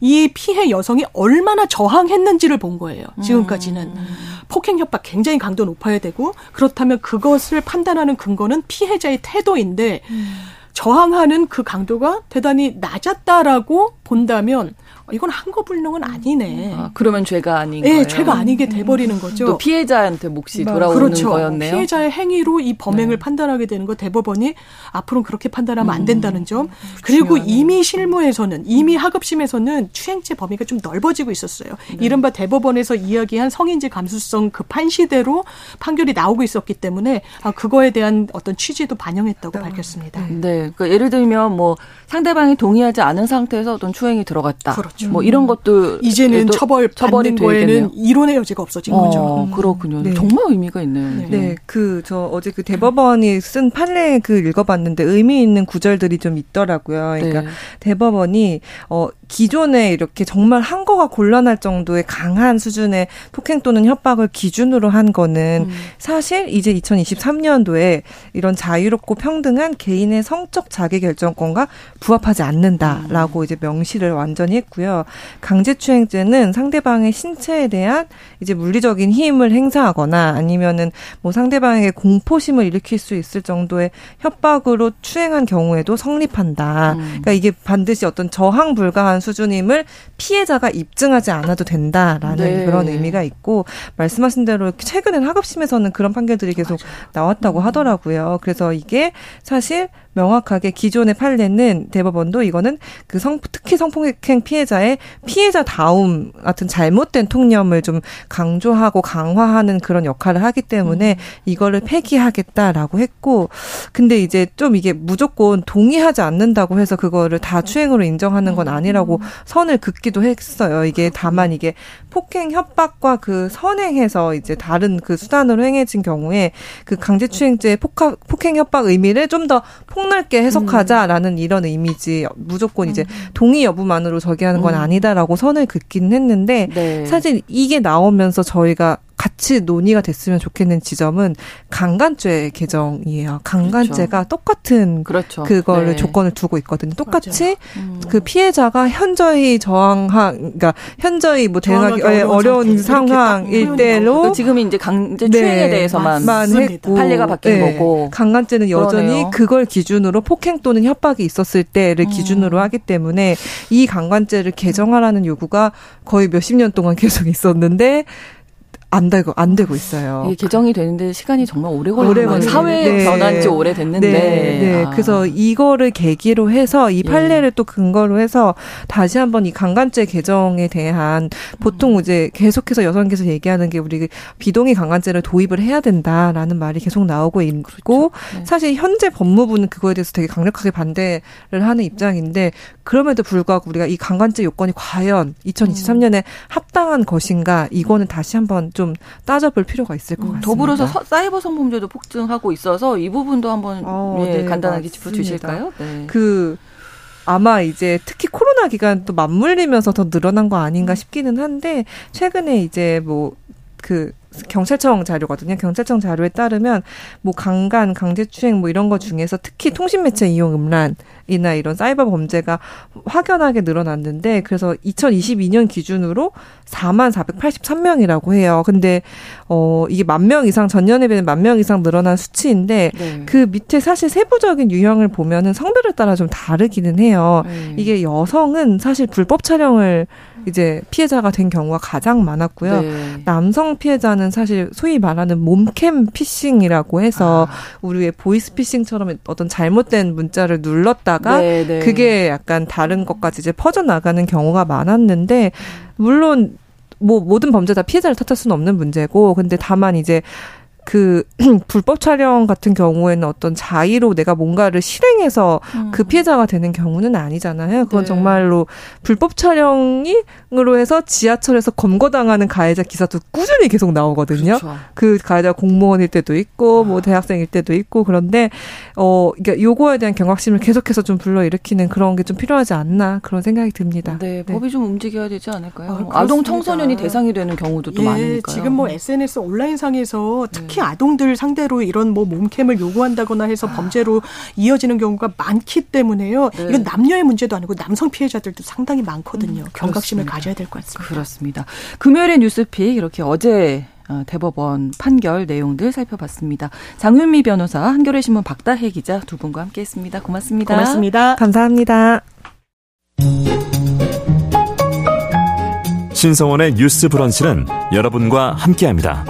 이 피해 여성이 얼마나 저항했는지를 본 거예요. 지금까지는 음. 폭행 협박 굉장히 강도 높아야 되고 그렇다면 그것을 판단하는 근거는 피해자의 태도 인데 음. 저항하는 그 강도가 대단히 낮았다라고 본다면 이건 한거불능은 아니네. 아, 그러면 죄가 아닌 네, 거예요. 죄가 아니게 돼버리는 거죠. 또 피해자한테 몫이 돌아오는 그렇죠. 거였네요. 피해자의 행위로 이 범행을 네. 판단하게 되는 거 대법원이 앞으로는 그렇게 판단하면 안 음. 된다는 점. 음, 그리고 중요하네. 이미 실무에서는 이미 하급심에서는 추행죄 범위가 좀 넓어지고 있었어요. 네. 이른바 대법원에서 이야기한 성인지 감수성 그 판시대로 판결이 나오고 있었기 때문에 아, 그거에 대한 어떤 취지도 반영했다고 네. 밝혔습니다. 네. 그러니까 예를 들면 뭐 상대방이 동의하지 않은 상태에서 어떤 추행이 들어갔다. 그렇죠. 뭐 이런 것도 이제는 처벌 처벌이 거에는 이론의 여지가 없어진 어, 거죠. 음. 그렇군요. 네. 정말 의미가 있네요. 네, 네. 그 저 어제 그 대법원이 쓴 판례 그 읽어봤는데 의미 있는 구절들이 좀 있더라고요. 그러니까 네. 대법원이 어 기존에 이렇게 정말 한 거가 곤란할 정도의 강한 수준의 폭행 또는 협박을 기준으로 한 거는 음. 사실 이제 2023년도에 이런 자유롭고 평등한 개인의 성적 자기 결정권과 부합하지 않는다라고 음. 이제 명시를 완전히 했고요. 강제추행죄는 상대방의 신체에 대한 이제 물리적인 힘을 행사하거나 아니면은 뭐 상대방에게 공포심을 일으킬 수 있을 정도의 협박으로 추행한 경우에도 성립한다. 음. 그러니까 이게 반드시 어떤 저항 불가한 수준임을 피해자가 입증하지 않아도 된다라는 네. 그런 의미가 있고 말씀하신 대로 최근엔 하급심에서는 그런 판결들이 계속 맞아요. 나왔다고 음. 하더라고요. 그래서 이게 사실 명확하게 기존의 판례는 대법원도 이거는 그 성, 특히 성폭행 피해자의 피해자 다움 같은 잘못된 통념을 좀 강조하고 강화하는 그런 역할을 하기 때문에 음. 이거를 폐기하겠다라고 했고 근데 이제 좀 이게 무조건 동의하지 않는다고 해서 그거를 다 추행으로 인정하는 건 아니라고 음. 선을 긋기도 했어요. 이게 다만 이게 폭행 협박과 그 선행해서 이제 다른 그 수단으로 행해진 경우에 그 강제추행죄 폭행 협박 의미를 좀더 폭넓게 해석하자라는 음. 이런 의미지 무조건 이제 음. 동의 여부만으로 저기하는 건 음. 아니다라고 선을 긋긴 했는데 네. 사실 이게 나오면서 저희가 같이 논의가 됐으면 좋겠는 지점은 강간죄 개정이에요. 강간죄가 그렇죠. 똑같은 그렇죠. 그거를 네. 조건을 두고 있거든요. 똑같이 음. 그 피해자가 현저히 저항한 그러니까 현저히 뭐 대응하기 어려운 상황일 때로 그러니까 지금 이제 강제 추행에 네. 대해서만 했고 판례가 바뀐 네. 거고 강간죄는 여전히 그러네요. 그걸 기준으로 폭행 또는 협박이 있었을 때를 음. 기준으로 하기 때문에 이 강간죄를 개정하라는 요구가 거의 몇십 년 동안 [LAUGHS] 계속 있었는데 안 되고 안 되고 있어요. 이게 개정이 되는데 시간이 정말 오래 걸리는 사회 네. 변한 지 오래 됐는데. 네. 네. 아. 그래서 이거를 계기로 해서 이 예. 판례를 예. 또 근거로 해서 다시 한번 이 강간죄 개정에 대한 보통 음. 이제 계속해서 여성께서 얘기하는 게 우리 비동의 강간죄를 도입을 해야 된다라는 말이 계속 나오고 있고 그렇죠. 네. 사실 현재 법무부는 그거에 대해서 되게 강력하게 반대를 하는 입장인데 그럼에도 불구하고 우리가 이 강간죄 요건이 과연 2023년에 음. 합당한 것인가 이거는 다시 한번 좀 따져볼 필요가 있을 것 음, 같습니다. 더불어서 서, 사이버 성범죄도 폭증하고 있어서 이 부분도 한번 어, 예, 네, 간단하게 짚어주실까요? 네. 그 아마 이제 특히 코로나 기간 또 맞물리면서 더 늘어난 거 아닌가 싶기는 한데 최근에 이제 뭐그 경찰청 자료거든요. 경찰청 자료에 따르면 뭐 강간, 강제추행 뭐 이런 거 중에서 특히 통신매체 이용 음란 이나 이런 사이버 범죄가 확연하게 늘어났는데 그래서 2022년 기준으로 4만 483명이라고 해요. 근데 어 이게 만 명 이상 전년에 비해 만명 이상 늘어난 수치인데 네. 그 밑에 사실 세부적인 유형을 보면은 성별에 따라 좀 다르기는 해요. 네. 이게 여성은 사실 불법 촬영을 이제 피해자가 된 경우가 가장 많았고요. 네. 남성 피해자는 사실 소위 말하는 몸캠 피싱이라고 해서 아. 우리의 보이스 피싱처럼 어떤 잘못된 문자를 눌렀다가 네, 네. 그게 약간 다른 것까지 이제 퍼져 나가는 경우가 많았는데 물론 뭐 모든 범죄 다 피해자를 탓할 수는 없는 문제고 근데 다만 이제 그 [CLEARS THROAT] 불법 촬영 같은 경우에는 어떤 자의로 내가 뭔가를 실행해서 음. 그 피해자가 되는 경우는 아니잖아요. 그건 네. 정말로 불법 촬영으로 해서 지하철에서 검거당하는 가해자 기사도 꾸준히 계속 나오거든요. 그렇죠. 그 가해자 공무원일 때도 있고 뭐 아. 대학생일 때도 있고 그런데 어 그러니까 요거에 대한 경각심을 계속해서 좀 불러일으키는 그런 게 좀 필요하지 않나 그런 생각이 듭니다. 네, 네. 법이 좀 움직여야 되지 않을까요? 아, 동 청소년이 대상이 되는 경우도 또 예, 많으니까요. 지금 뭐 SNS 온라인 상에서 특히 특히 아동들 상대로 이런 뭐 몸캠을 요구한다거나 해서 아. 범죄로 이어지는 경우가 많기 때문에요. 네. 이건 남녀의 문제도 아니고 남성 피해자들도 상당히 많거든요. 음, 경각심을 가져야 될 것 같습니다. 그렇습니다. 금요일의 뉴스픽 이렇게 어제 어, 대법원 판결 내용들 살펴봤습니다. 장윤미 변호사, 한겨레 신문 박다혜 기자 두 분과 함께했습니다. 고맙습니다. 고맙습니다. 감사합니다. 신성원의 뉴스 브런치는 여러분과 함께합니다.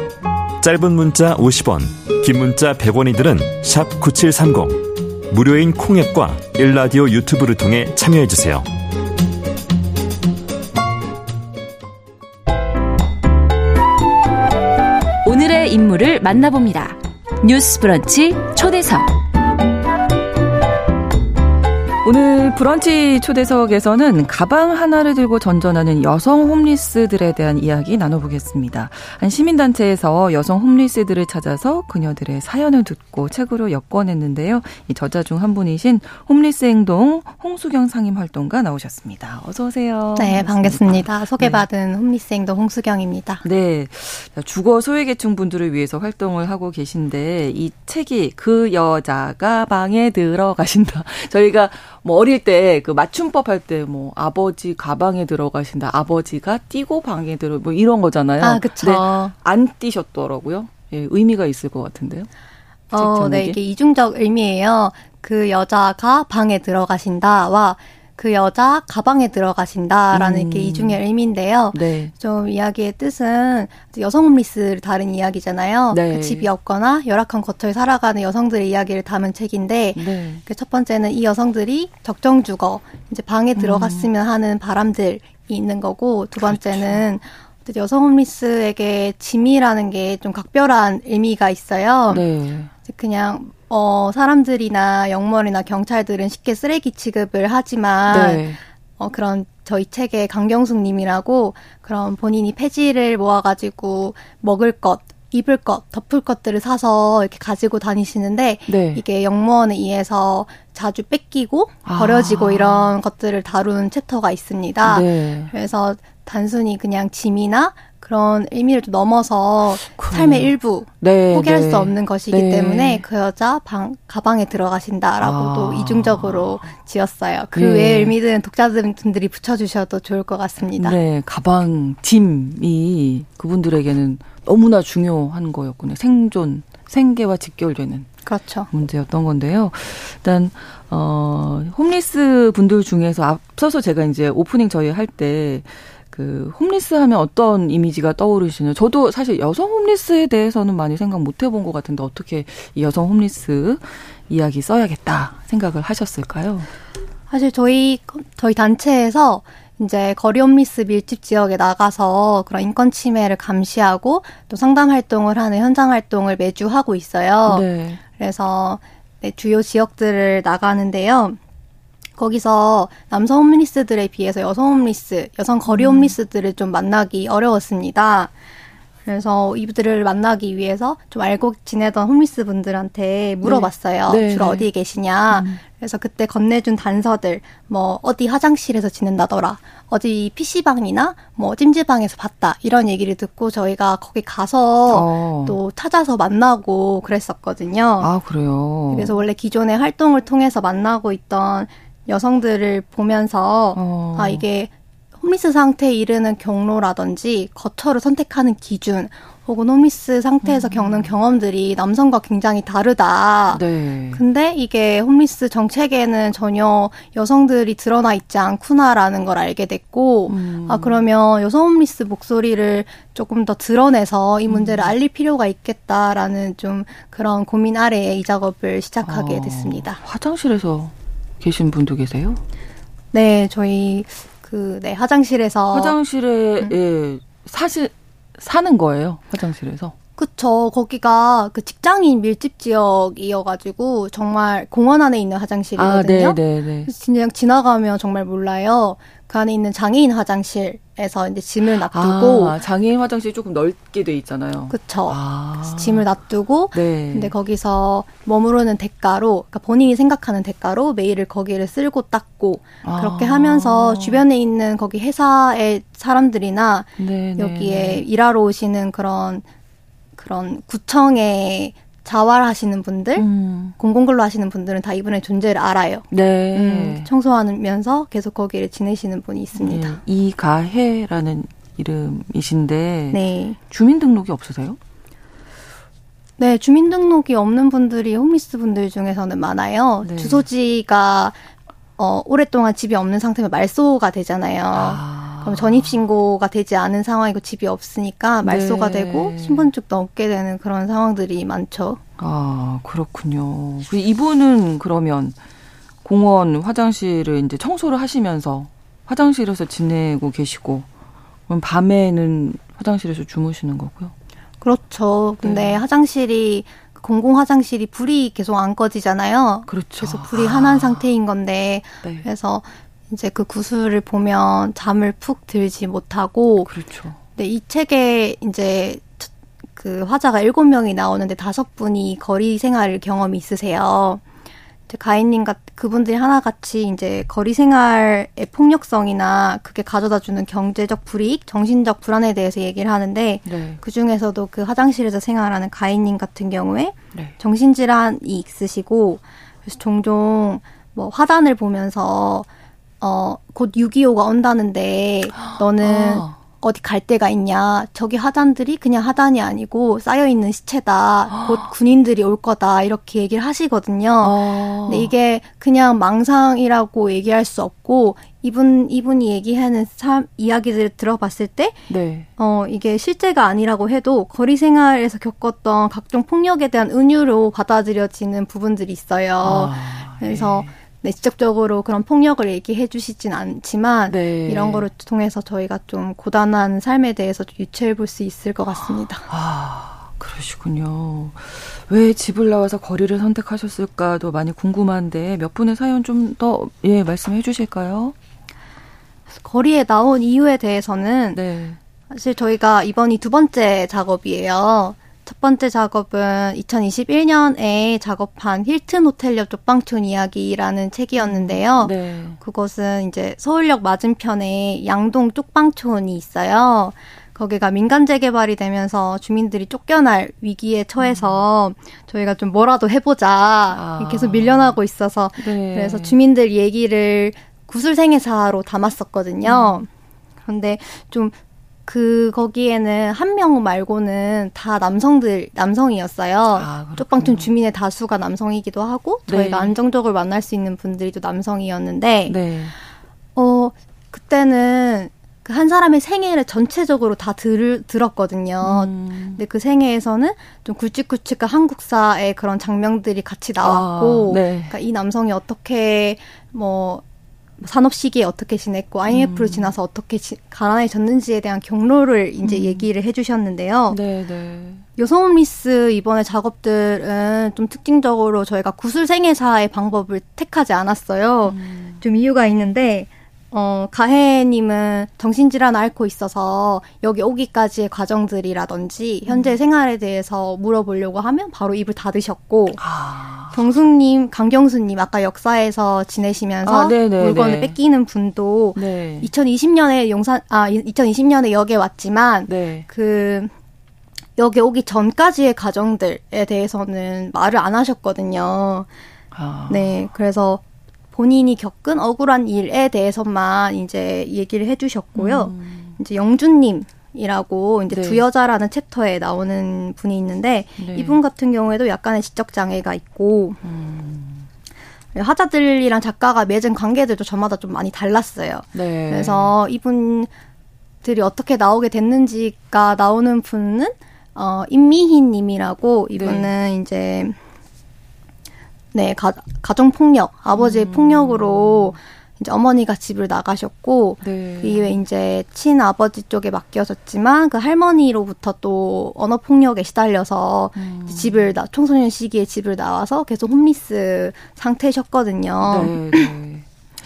짧은 문자 50원, 긴 문자 100원이들은 9730. 무료인 콩앱과 일라디오 유튜브를 통해 참여해 주세요. 오늘의 인물을 만나봅니다. 뉴스 브런치 초대석. 오늘 브런치 초대석에서는 가방 하나를 들고 전전하는 여성 홈리스들에 대한 이야기 나눠보겠습니다. 한 시민단체에서 여성 홈리스들을 찾아서 그녀들의 사연을 듣고 책으로 엮어냈는데요. 이 저자 중 한 분이신 홈리스 행동 홍수경 상임 활동가 나오셨습니다. 어서 오세요. 네, 반갑습니다. 소개받은 네. 홈리스 행동 홍수경입니다. 네, 주거 소외계층 분들을 위해서 활동을 하고 계신데 이 책이 그 여자가 방에 들어가신다. [LAUGHS] 저희가 뭐 어릴 때 그 맞춤법 할 때 뭐 아버지 가방에 들어가신다. 아버지가 뛰고 방에 들어 뭐 이런 거잖아요. 아, 그렇죠. 안 뛰셨더라고요. 예, 의미가 있을 것 같은데요. 어, 네, 이게 이중적 의미예요. 그 여자가 방에 들어가신다와 그 여자 가방에 들어가신다라는 음. 게 이중의 의미인데요. 네. 좀 이야기의 뜻은 여성 홈리스를 다룬 이야기잖아요. 네. 그 집이 없거나 열악한 거처에 살아가는 여성들의 이야기를 담은 책인데 네. 그첫 번째는 이 여성들이 적정 주거 이제 방에 들어갔으면 음. 하는 바람들이 있는 거고 두 번째는 그렇죠. 여성 홈리스에게 짐이라는 게 좀 각별한 의미가 있어요. 네. 그냥 어, 사람들이나 영무원이나 경찰들은 쉽게 쓰레기 취급을 하지만 네. 어, 그런 저희 책의 강경숙 님이라고 그런 본인이 폐지를 모아가지고 먹을 것, 입을 것, 덮을 것들을 사서 이렇게 가지고 다니시는데 네. 이게 영무원에 의해서 자주 뺏기고 아. 버려지고 아. 이런 것들을 다룬 챕터가 있습니다. 네. 그래서 단순히 그냥 짐이나 그런 의미를 좀 넘어서 그 삶의 일부 네, 포기할 네. 수 없는 것이기 네. 때문에 그 여자 방 가방에 들어가신다라고도 아. 이중적으로 지었어요. 그 네. 외의 의미들은 독자분들이 붙여주셔도 좋을 것 같습니다. 네, 가방 짐이 그분들에게는 너무나 중요한 거였군요. 생존, 생계와 직결되는 그렇죠. 문제였던 건데요. 일단 어 홈리스 분들 중에서 앞서서 제가 이제 오프닝 저희 할때 그 홈리스 하면 어떤 이미지가 떠오르시나요? 저도 사실 여성 홈리스에 대해서는 많이 생각 못 해본 것 같은데 어떻게 이 여성 홈리스 이야기 써야겠다 생각을 하셨을까요? 사실 저희 저희 단체에서 이제 거리 홈리스 밀집 지역에 나가서 그런 인권 침해를 감시하고 또 상담 활동을 하는 현장 활동을 매주 하고 있어요. 네. 그래서 네, 주요 지역들을 나가는데요. 거기서 남성 홈리스들에 비해서 여성 홈리스, 여성 거리 음. 홈리스들을 좀 만나기 어려웠습니다. 그래서 이분들을 만나기 위해서 좀 알고 지내던 홈리스 분들한테 물어봤어요. 네. 네. 주로 네. 어디에 계시냐. 음. 그래서 그때 건네준 단서들, 뭐, 어디 화장실에서 지낸다더라. 어디 PC방이나 뭐, 찜질방에서 봤다. 이런 얘기를 듣고 저희가 거기 가서 어. 또 찾아서 만나고 그랬었거든요. 아, 그래요? 그래서 원래 기존의 활동을 통해서 만나고 있던 여성들을 보면서 어. 아 이게 홈리스 상태에 이르는 경로라든지 거처를 선택하는 기준 혹은 홈리스 상태에서 음. 겪는 경험들이 남성과 굉장히 다르다. 네. 근데 이게 홈리스 정책에는 전혀 여성들이 드러나 있지 않구나라는 걸 알게 됐고, 음. 아, 그러면 여성 홈리스 목소리를 조금 더 드러내서 이 문제를 음. 알릴 필요가 있겠다라는 좀 그런 고민 아래에 이 작업을 시작하게 어, 됐습니다. 화장실에서 계신 분도 계세요? 네, 저희 그, 네, 화장실에서. 화장실에, 음. 예, 사실, 사는 거예요? 화장실에서? 그쵸. 거기가 그 직장인 밀집 지역이어가지고 정말 공원 안에 있는 화장실이거든요. 아, 네, 네, 네. 그냥 지나가면 정말 몰라요. 그 안에 있는 장애인 화장실에서 이제 짐을 놔두고 아, 장애인 화장실이 조금 넓게 돼 있잖아요. 그렇죠. 아. 짐을 놔두고 네. 근데 거기서 머무르는 대가로 그러니까 본인이 생각하는 대가로 매일을 거기를 쓸고 닦고 아. 그렇게 하면서 주변에 있는 거기 회사의 사람들이나 네네. 네. 여기에 일하러 오시는 그런 그런 구청의 자활하시는 분들, 음. 공공근로 하시는 분들은 다 이분의 존재를 알아요. 네. 음, 청소하면서 계속 거기를 지내시는 분이 있습니다. 네. 이가해라는 이름이신데, 네. 주민등록이 없으세요? 네, 주민등록이 없는 분들이 홈리스 분들 중에서는 많아요. 네. 주소지가 어, 오랫동안 집이 없는 상태면 말소가 되잖아요. 아. 그럼 전입신고가 되지 않은 상황이고 집이 없으니까 말소가 네. 되고 신분증도 없게 되는 그런 상황들이 많죠. 아, 그렇군요. 그 이분은 그러면 공원 화장실을 이제 청소를 하시면서 화장실에서 지내고 계시고 그럼 밤에는 화장실에서 주무시는 거고요. 그렇죠. 근데 네. 화장실이 공공 화장실이 불이 계속 안 꺼지잖아요. 그렇죠. 그래서 불이 아. 한한 상태인 건데 네. 그래서 이제 그 구슬을 보면 잠을 푹 들지 못하고 그렇죠. 근데 이 책에 이제 그 화자가 일곱 명이 나오는데 다섯 분이 거리 생활 경험이 있으세요. 이제 가인님 같 그분들이 하나같이 이제 거리 생활의 폭력성이나 그게 가져다주는 경제적 불이익, 정신적 불안에 대해서 얘기를 하는데 네. 그 중에서도 그 화장실에서 생활하는 가인님 같은 경우에 네. 정신질환이 있으시고 그래서 종종 뭐 화단을 보면서 어, 곧 6.25가 온다는데, 너는 아. 어디 갈 데가 있냐. 저기 하단들이 그냥 하단이 아니고 쌓여있는 시체다. 곧 [GASPS] 군인들이 올 거다. 이렇게 얘기를 하시거든요. 아. 근데 이게 그냥 망상이라고 얘기할 수 없고, 이분, 이분이 얘기하는 삶, 이야기들을 들어봤을 때, 네. 어, 이게 실제가 아니라고 해도 거리 생활에서 겪었던 각종 폭력에 대한 은유로 받아들여지는 부분들이 있어요. 아. 그래서 네. 네, 직접적으로 그런 폭력을 얘기해 주시진 않지만 네. 이런 거를 통해서 저희가 좀 고단한 삶에 대해서 유추해 볼 수 있을 것 같습니다. 아, 그러시군요. 왜 집을 나와서 거리를 선택하셨을까도 많이 궁금한데 몇 분의 사연 좀 더 예, 말씀해 주실까요? 거리에 나온 이유에 대해서는 네. 사실 저희가 이번이 두 번째 작업이에요. 첫 번째 작업은 2021년에 작업한 힐튼 호텔 옆 쪽방촌 이야기라는 책이었는데요. 네. 그것은 이제 서울역 맞은편에 양동 쪽방촌이 있어요. 거기가 민간 재개발이 되면서 주민들이 쫓겨날 위기에 처해서 저희가 좀 뭐라도 해보자 아. 계속 밀려나고 있어서 네. 그래서 주민들 얘기를 구슬생애사로 담았었거든요. 음. 그런데 좀 그 거기에는 한 명 말고는 다 남성들 남성이었어요. 아, 쪽방촌 주민의 다수가 남성이기도 하고 저희가 네. 안정적으로 만날 수 있는 분들이 또 남성이었는데 네. 어 그때는 그 한 사람의 생애를 전체적으로 다 들, 들었거든요. 음. 근데 그 생애에서는 좀 굵직굵직한 한국사의 그런 장면들이 같이 나왔고, 아, 네. 그러니까 이 남성이 어떻게 뭐 산업 시기에 어떻게 지냈고 IMF를 음. 지나서 어떻게 지, 가난해졌는지에 대한 경로를 이제 음. 얘기를 해주셨는데요. 네, 네. 여성 홈리스 이번에 작업들은 좀 특징적으로 저희가 구슬생애사의 방법을 택하지 않았어요. 음. 좀 이유가 있는데 어, 가해님은 정신질환 앓고 있어서 여기 오기까지의 과정들이라든지 현재 음. 생활에 대해서 물어보려고 하면 바로 입을 닫으셨고 아. 경숙님, 강경수님 아까 역사에서 지내시면서 아, 물건을 뺏기는 분도 네. 2020년에 용산 아 2020년에 역에 왔지만 네. 그 여기 오기 전까지의 과정들에 대해서는 말을 안 하셨거든요. 아. 네, 그래서 본인이 겪은 억울한 일에 대해서만 이제 얘기를 해주셨고요. 음. 이제 영준님 이라고 이제 네. 두 여자라는 챕터에 나오는 분이 있는데 네. 이분 같은 경우에도 약간의 지적 장애가 있고 음. 화자들이랑 작가가 맺은 관계들도 저마다 좀 많이 달랐어요. 네. 그래서 이분들이 어떻게 나오게 됐는지가 나오는 분은 어 임미희 님이라고 이분은 네. 이제 네, 가, 가정 폭력, 아버지의 음. 폭력으로 이제 어머니가 집을 나가셨고 네. 그 이후에 이제 친아버지 쪽에 맡겨졌지만 그 할머니로부터 또 언어 폭력에 시달려서 음. 집을 나 청소년 시기에 집을 나와서 계속 홈리스 상태셨거든요. 네, 네.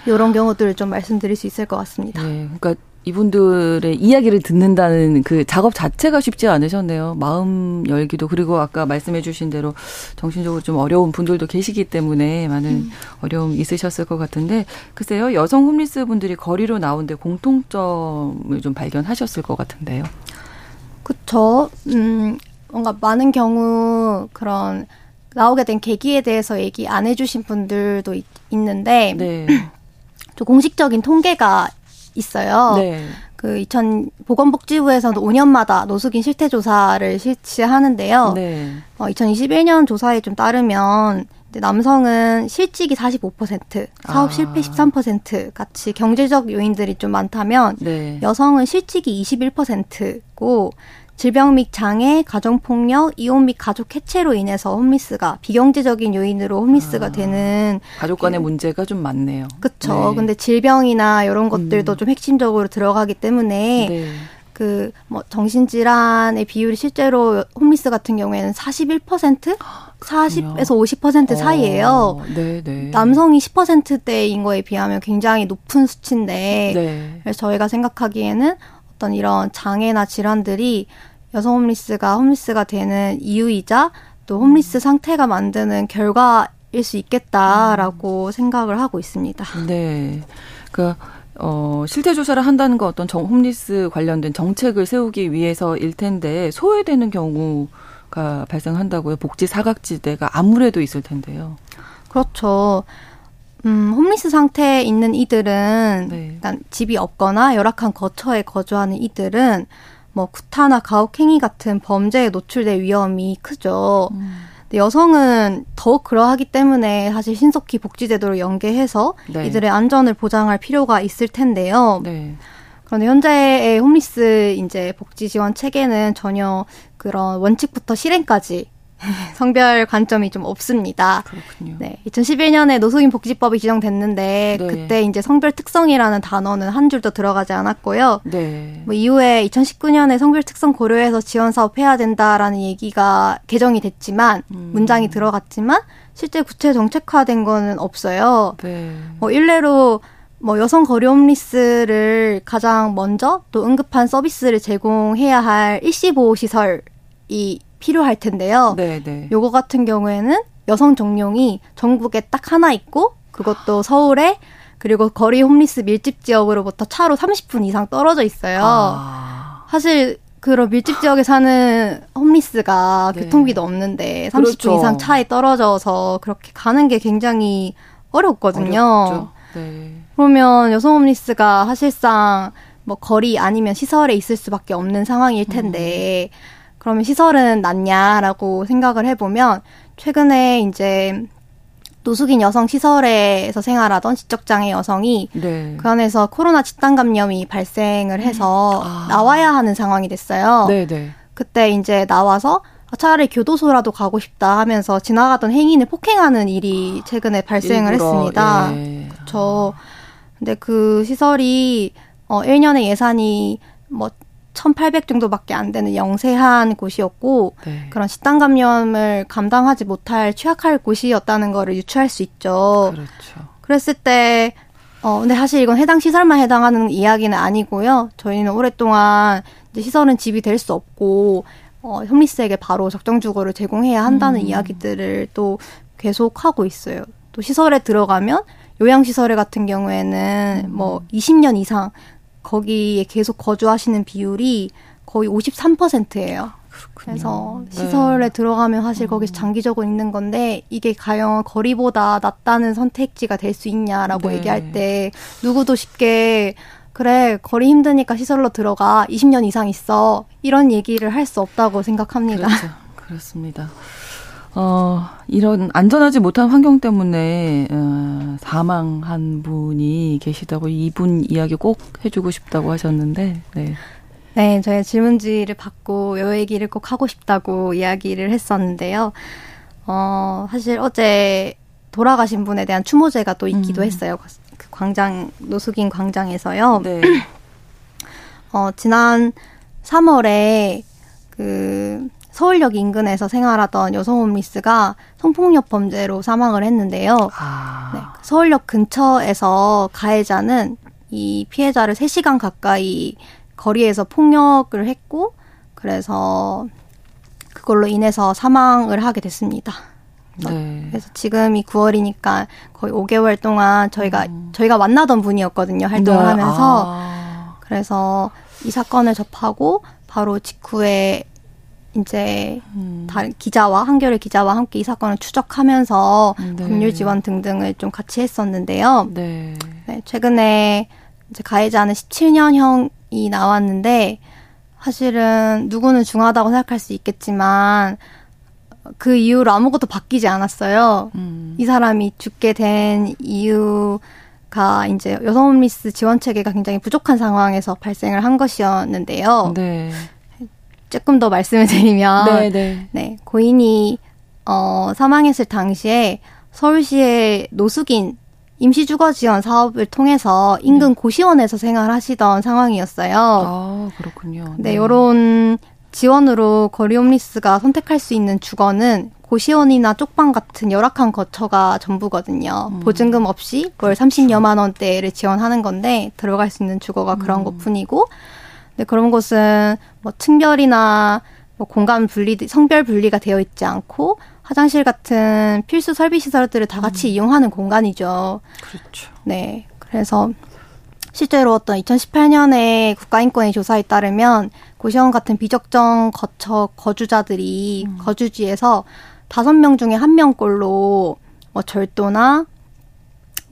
이런 경우들을 좀 말씀드릴 수 있을 것 같습니다. 네, 그러니까 이분들의 이야기를 듣는다는 그 작업 자체가 쉽지 않으셨네요. 마음 열기도 그리고 아까 말씀해 주신 대로 정신적으로 좀 어려운 분들도 계시기 때문에 많은 음. 어려움이 있으셨을 것 같은데 글쎄요. 여성 홈리스 분들이 거리로 나온데 공통점을 좀 발견하셨을 것 같은데요. 그쵸. 음, 뭔가 많은 경우 그런 나오게 된 계기에 대해서 얘기 안 해주신 분들도 있, 는데 네. 좀 공식적인 통계가 있어요. 네. 그 2000, 보건복지부에서는 5년마다 노숙인 실태 조사를 실시하는데요. 네. 어, 2021년 조사에 좀 따르면 남성은 실직이 45%, 사업 아. 실패 13% 같이 경제적 요인들이 좀 많다면 네. 여성은 실직이 21%고 질병 및 장애, 가정폭력, 이혼 및 가족 해체로 인해서 홈리스가 비경제적인 요인으로 홈리스가 아, 되는 가족 간의 그, 문제가 좀 많네요. 그렇죠. 네. 근데 질병이나 이런 것들도 음. 좀 핵심적으로 들어가기 때문에 네. 그뭐 정신질환의 비율이 실제로 홈리스 같은 경우에는 41% 40에서 50% 사이예요. 어, 네, 네. 남성이 10%대인 거에 비하면 굉장히 높은 수치인데 네. 그래서 저희가 생각하기에는 어떤 이런 장애나 질환들이 여성 홈리스가 홈리스가 되는 이유이자 또 홈리스 상태가 만드는 결과일 수 있겠다라고 음. 생각을 하고 있습니다. 네. 그 어, 실태 조사를 한다는 건 어떤 정, 홈리스 관련된 정책을 세우기 위해서일 텐데 소외되는 경우가 발생한다고요. 복지 사각지대가 아무래도 있을 텐데요. 그렇죠. 음, 홈리스 상태에 있는 이들은 네. 일단 집이 없거나 열악한 거처에 거주하는 이들은 뭐 구타나 가혹행위 같은 범죄에 노출될 위험이 크죠. 음. 근데 여성은 더욱 그러하기 때문에 사실 신속히 복지제도를 연계해서 네. 이들의 안전을 보장할 필요가 있을 텐데요. 네. 그런데 현재의 홈리스 이제 복지 지원 체계는 전혀 그런 원칙부터 실행까지 [LAUGHS] 성별 관점이 좀 없습니다. 그렇군요. 네. 2011년에 노숙인 복지법이 지정됐는데 네. 그때 이제 성별 특성이라는 단어는 한 줄도 들어가지 않았고요. 네. 뭐 이후에 2019년에 성별 특성 고려해서 지원 사업 해야 된다라는 얘기가 개정이 됐지만 음. 문장이 들어갔지만 실제 구체 정책화된 거는 없어요. 네. 뭐 일례로 뭐 여성 거리 홈 리스를 가장 먼저 또 응급한 서비스를 제공해야 할 일시 보호 시설이 필요할 텐데요. 네, 네. 요거 같은 경우에는 여성 정용이 전국에 딱 하나 있고 그것도 서울에 그리고 거리 홈리스 밀집 지역으로부터 차로 30분 이상 떨어져 있어요. 아. 사실 그런 밀집 지역에 사는 홈리스가 네. 교통비도 없는데 30분 그렇죠. 이상 차에 떨어져서 그렇게 가는 게 굉장히 어렵거든요. 네. 그러면 여성 홈리스가 사실상 뭐 거리 아니면 시설에 있을 수밖에 없는 상황일 텐데 음. 그러면 시설은 낫냐라고 생각을 해보면 최근에 이제 노숙인 여성 시설에서 생활하던 지적장애 여성이 네. 그 안에서 코로나 집단 감염이 발생을 해서 아. 나와야 하는 상황이 됐어요. 네, 네. 그때 이제 나와서 차라리 교도소라도 가고 싶다 하면서 지나가던 행인을 폭행하는 일이 최근에 발생을 일부러, 했습니다. 예. 저 근데 그 시설이 어 1년에 예산이 뭐 1,800 정도밖에 안 되는 영세한 곳이었고 네. 그런 식단 감염을 감당하지 못할 취약할 곳이었다는 거를 유추할 수 있죠. 그렇죠. 그랬을 때 어, 근데 사실 이건 해당 시설만 해당하는 이야기는 아니고요. 저희는 오랫동안 시설은 집이 될 수 없고 어, 홈리스에게 바로 적정 주거를 제공해야 한다는 음. 이야기들을 또 계속 하고 있어요. 또 시설에 들어가면 요양시설에 같은 경우에는 음. 뭐 20년 이상 거기에 계속 거주하시는 비율이 거의 53%예요. 그래서 네. 시설에 들어가면 사실 거기서 음. 장기적으로 있는 건데 이게 과연 거리보다 낫다는 선택지가 될 수 있냐라고 네. 얘기할 때 누구도 쉽게 그래 거리 힘드니까 시설로 들어가 20년 이상 있어 이런 얘기를 할 수 없다고 생각합니다. 그렇죠. [LAUGHS] 그렇습니다. 어, 이런 안전하지 못한 환경 때문에 어, 사망한 분이 계시다고 이분 이야기 꼭 해주고 싶다고 하셨는데, 네. 네, 저희 질문지를 받고 요 얘기를 꼭 하고 싶다고 이야기를 했었는데요. 어, 사실 어제 돌아가신 분에 대한 추모제가 또 있기도 음. 했어요. 그 광장, 노숙인 광장에서요. 네. 어, 지난 3월에 그 서울역 인근에서 생활하던 여성 홈리스가 성폭력 범죄로 사망을 했는데요. 아. 네, 서울역 근처에서 가해자는 이 피해자를 3시간 가까이 거리에서 폭력을 했고 그래서 그걸로 인해서 사망을 하게 됐습니다. 네. 그래서 지금이 9월이니까 거의 5개월 동안 저희가 음. 저희가 만나던 분이었거든요. 활동을 네. 하면서 아. 그래서 이 사건을 접하고 바로 직후에 이제 음. 다른 기자와 한겨레 기자와 함께 이 사건을 추적하면서 네. 법률 지원 등등을 좀 같이 했었는데요. 네. 네 최근에 이제 가해자는 17년형이 나왔는데 사실은 누구는 중하다고 생각할 수 있겠지만 그 이후로 아무것도 바뀌지 않았어요. 음. 이 사람이 죽게 된 이유가 이제 여성 홈리스 지원 체계가 굉장히 부족한 상황에서 발생을 한 것이었는데요. 네. 조금 더 말씀을 [LAUGHS] 드리면 네, 네. 네 고인이 어, 사망했을 당시에 서울시의 노숙인 임시 주거 지원 사업을 통해서 인근 네. 고시원에서 생활하시던 상황이었어요. 아, 그렇군요. 네, 요런 지원으로 거리 홈리스가 선택할 수 있는 주거는 고시원이나 쪽방 같은 열악한 거처가 전부거든요. 음. 보증금 없이 월 30여만 원대를 지원하는 건데 들어갈 수 있는 주거가 그런 음. 것뿐이고 근데 그런 곳은 뭐 층별이나 뭐 공간 분리, 성별 분리가 되어 있지 않고 화장실 같은 필수 설비 시설들을 다 같이 음. 이용하는 공간이죠. 그렇죠. 네. 그래서 실제로 어떤 2018년에 국가인권위 조사에 따르면 고시원 같은 비적정 거처 거주자들이 음. 거주지에서 다섯 명 중에 한 명꼴로 뭐 절도나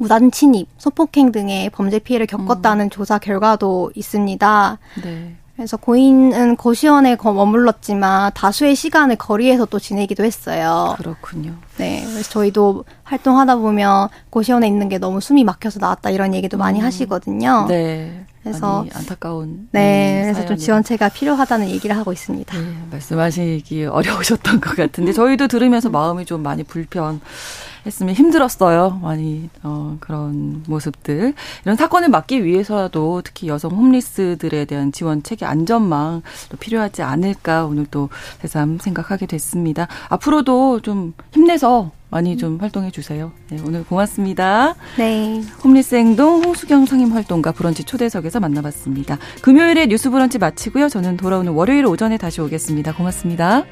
무단 침입, 소폭행 등의 범죄 피해를 겪었다는 음. 조사 결과도 있습니다. 네. 그래서 고인은 고시원에 머물렀지만 다수의 시간을 거리에서 또 지내기도 했어요. 그렇군요. 네. 그래서 저희도 활동하다 보면 고시원에 있는 게 너무 숨이 막혀서 나왔다 이런 얘기도 많이 음. 하시거든요. 네. 그래서 안타까운 네, 그래서 좀 지원체가 필요하다는 얘기를 하고 있습니다. 네, 말씀하시기 어려우셨던 것 같은데 저희도 들으면서 마음이 좀 많이 불편. 했으면 힘들었어요. 많이 어, 그런 모습들. 이런 사건을 막기 위해서라도 특히 여성 홈리스들에 대한 지원 체계 안전망 도 필요하지 않을까 오늘 또 새삼 생각하게 됐습니다. 앞으로도 좀 힘내 서 많이 좀 활동해 주세요. 네, 오늘 고맙습니다. 네. 홈리스 행동 홍수경 상임 활동가 브런치 초대석에서 만나봤습니다. 금요일에 뉴스 브런치 마치고요. 저는 돌아오는 월요일 오전에 다시 오겠습니다. 고맙습니다.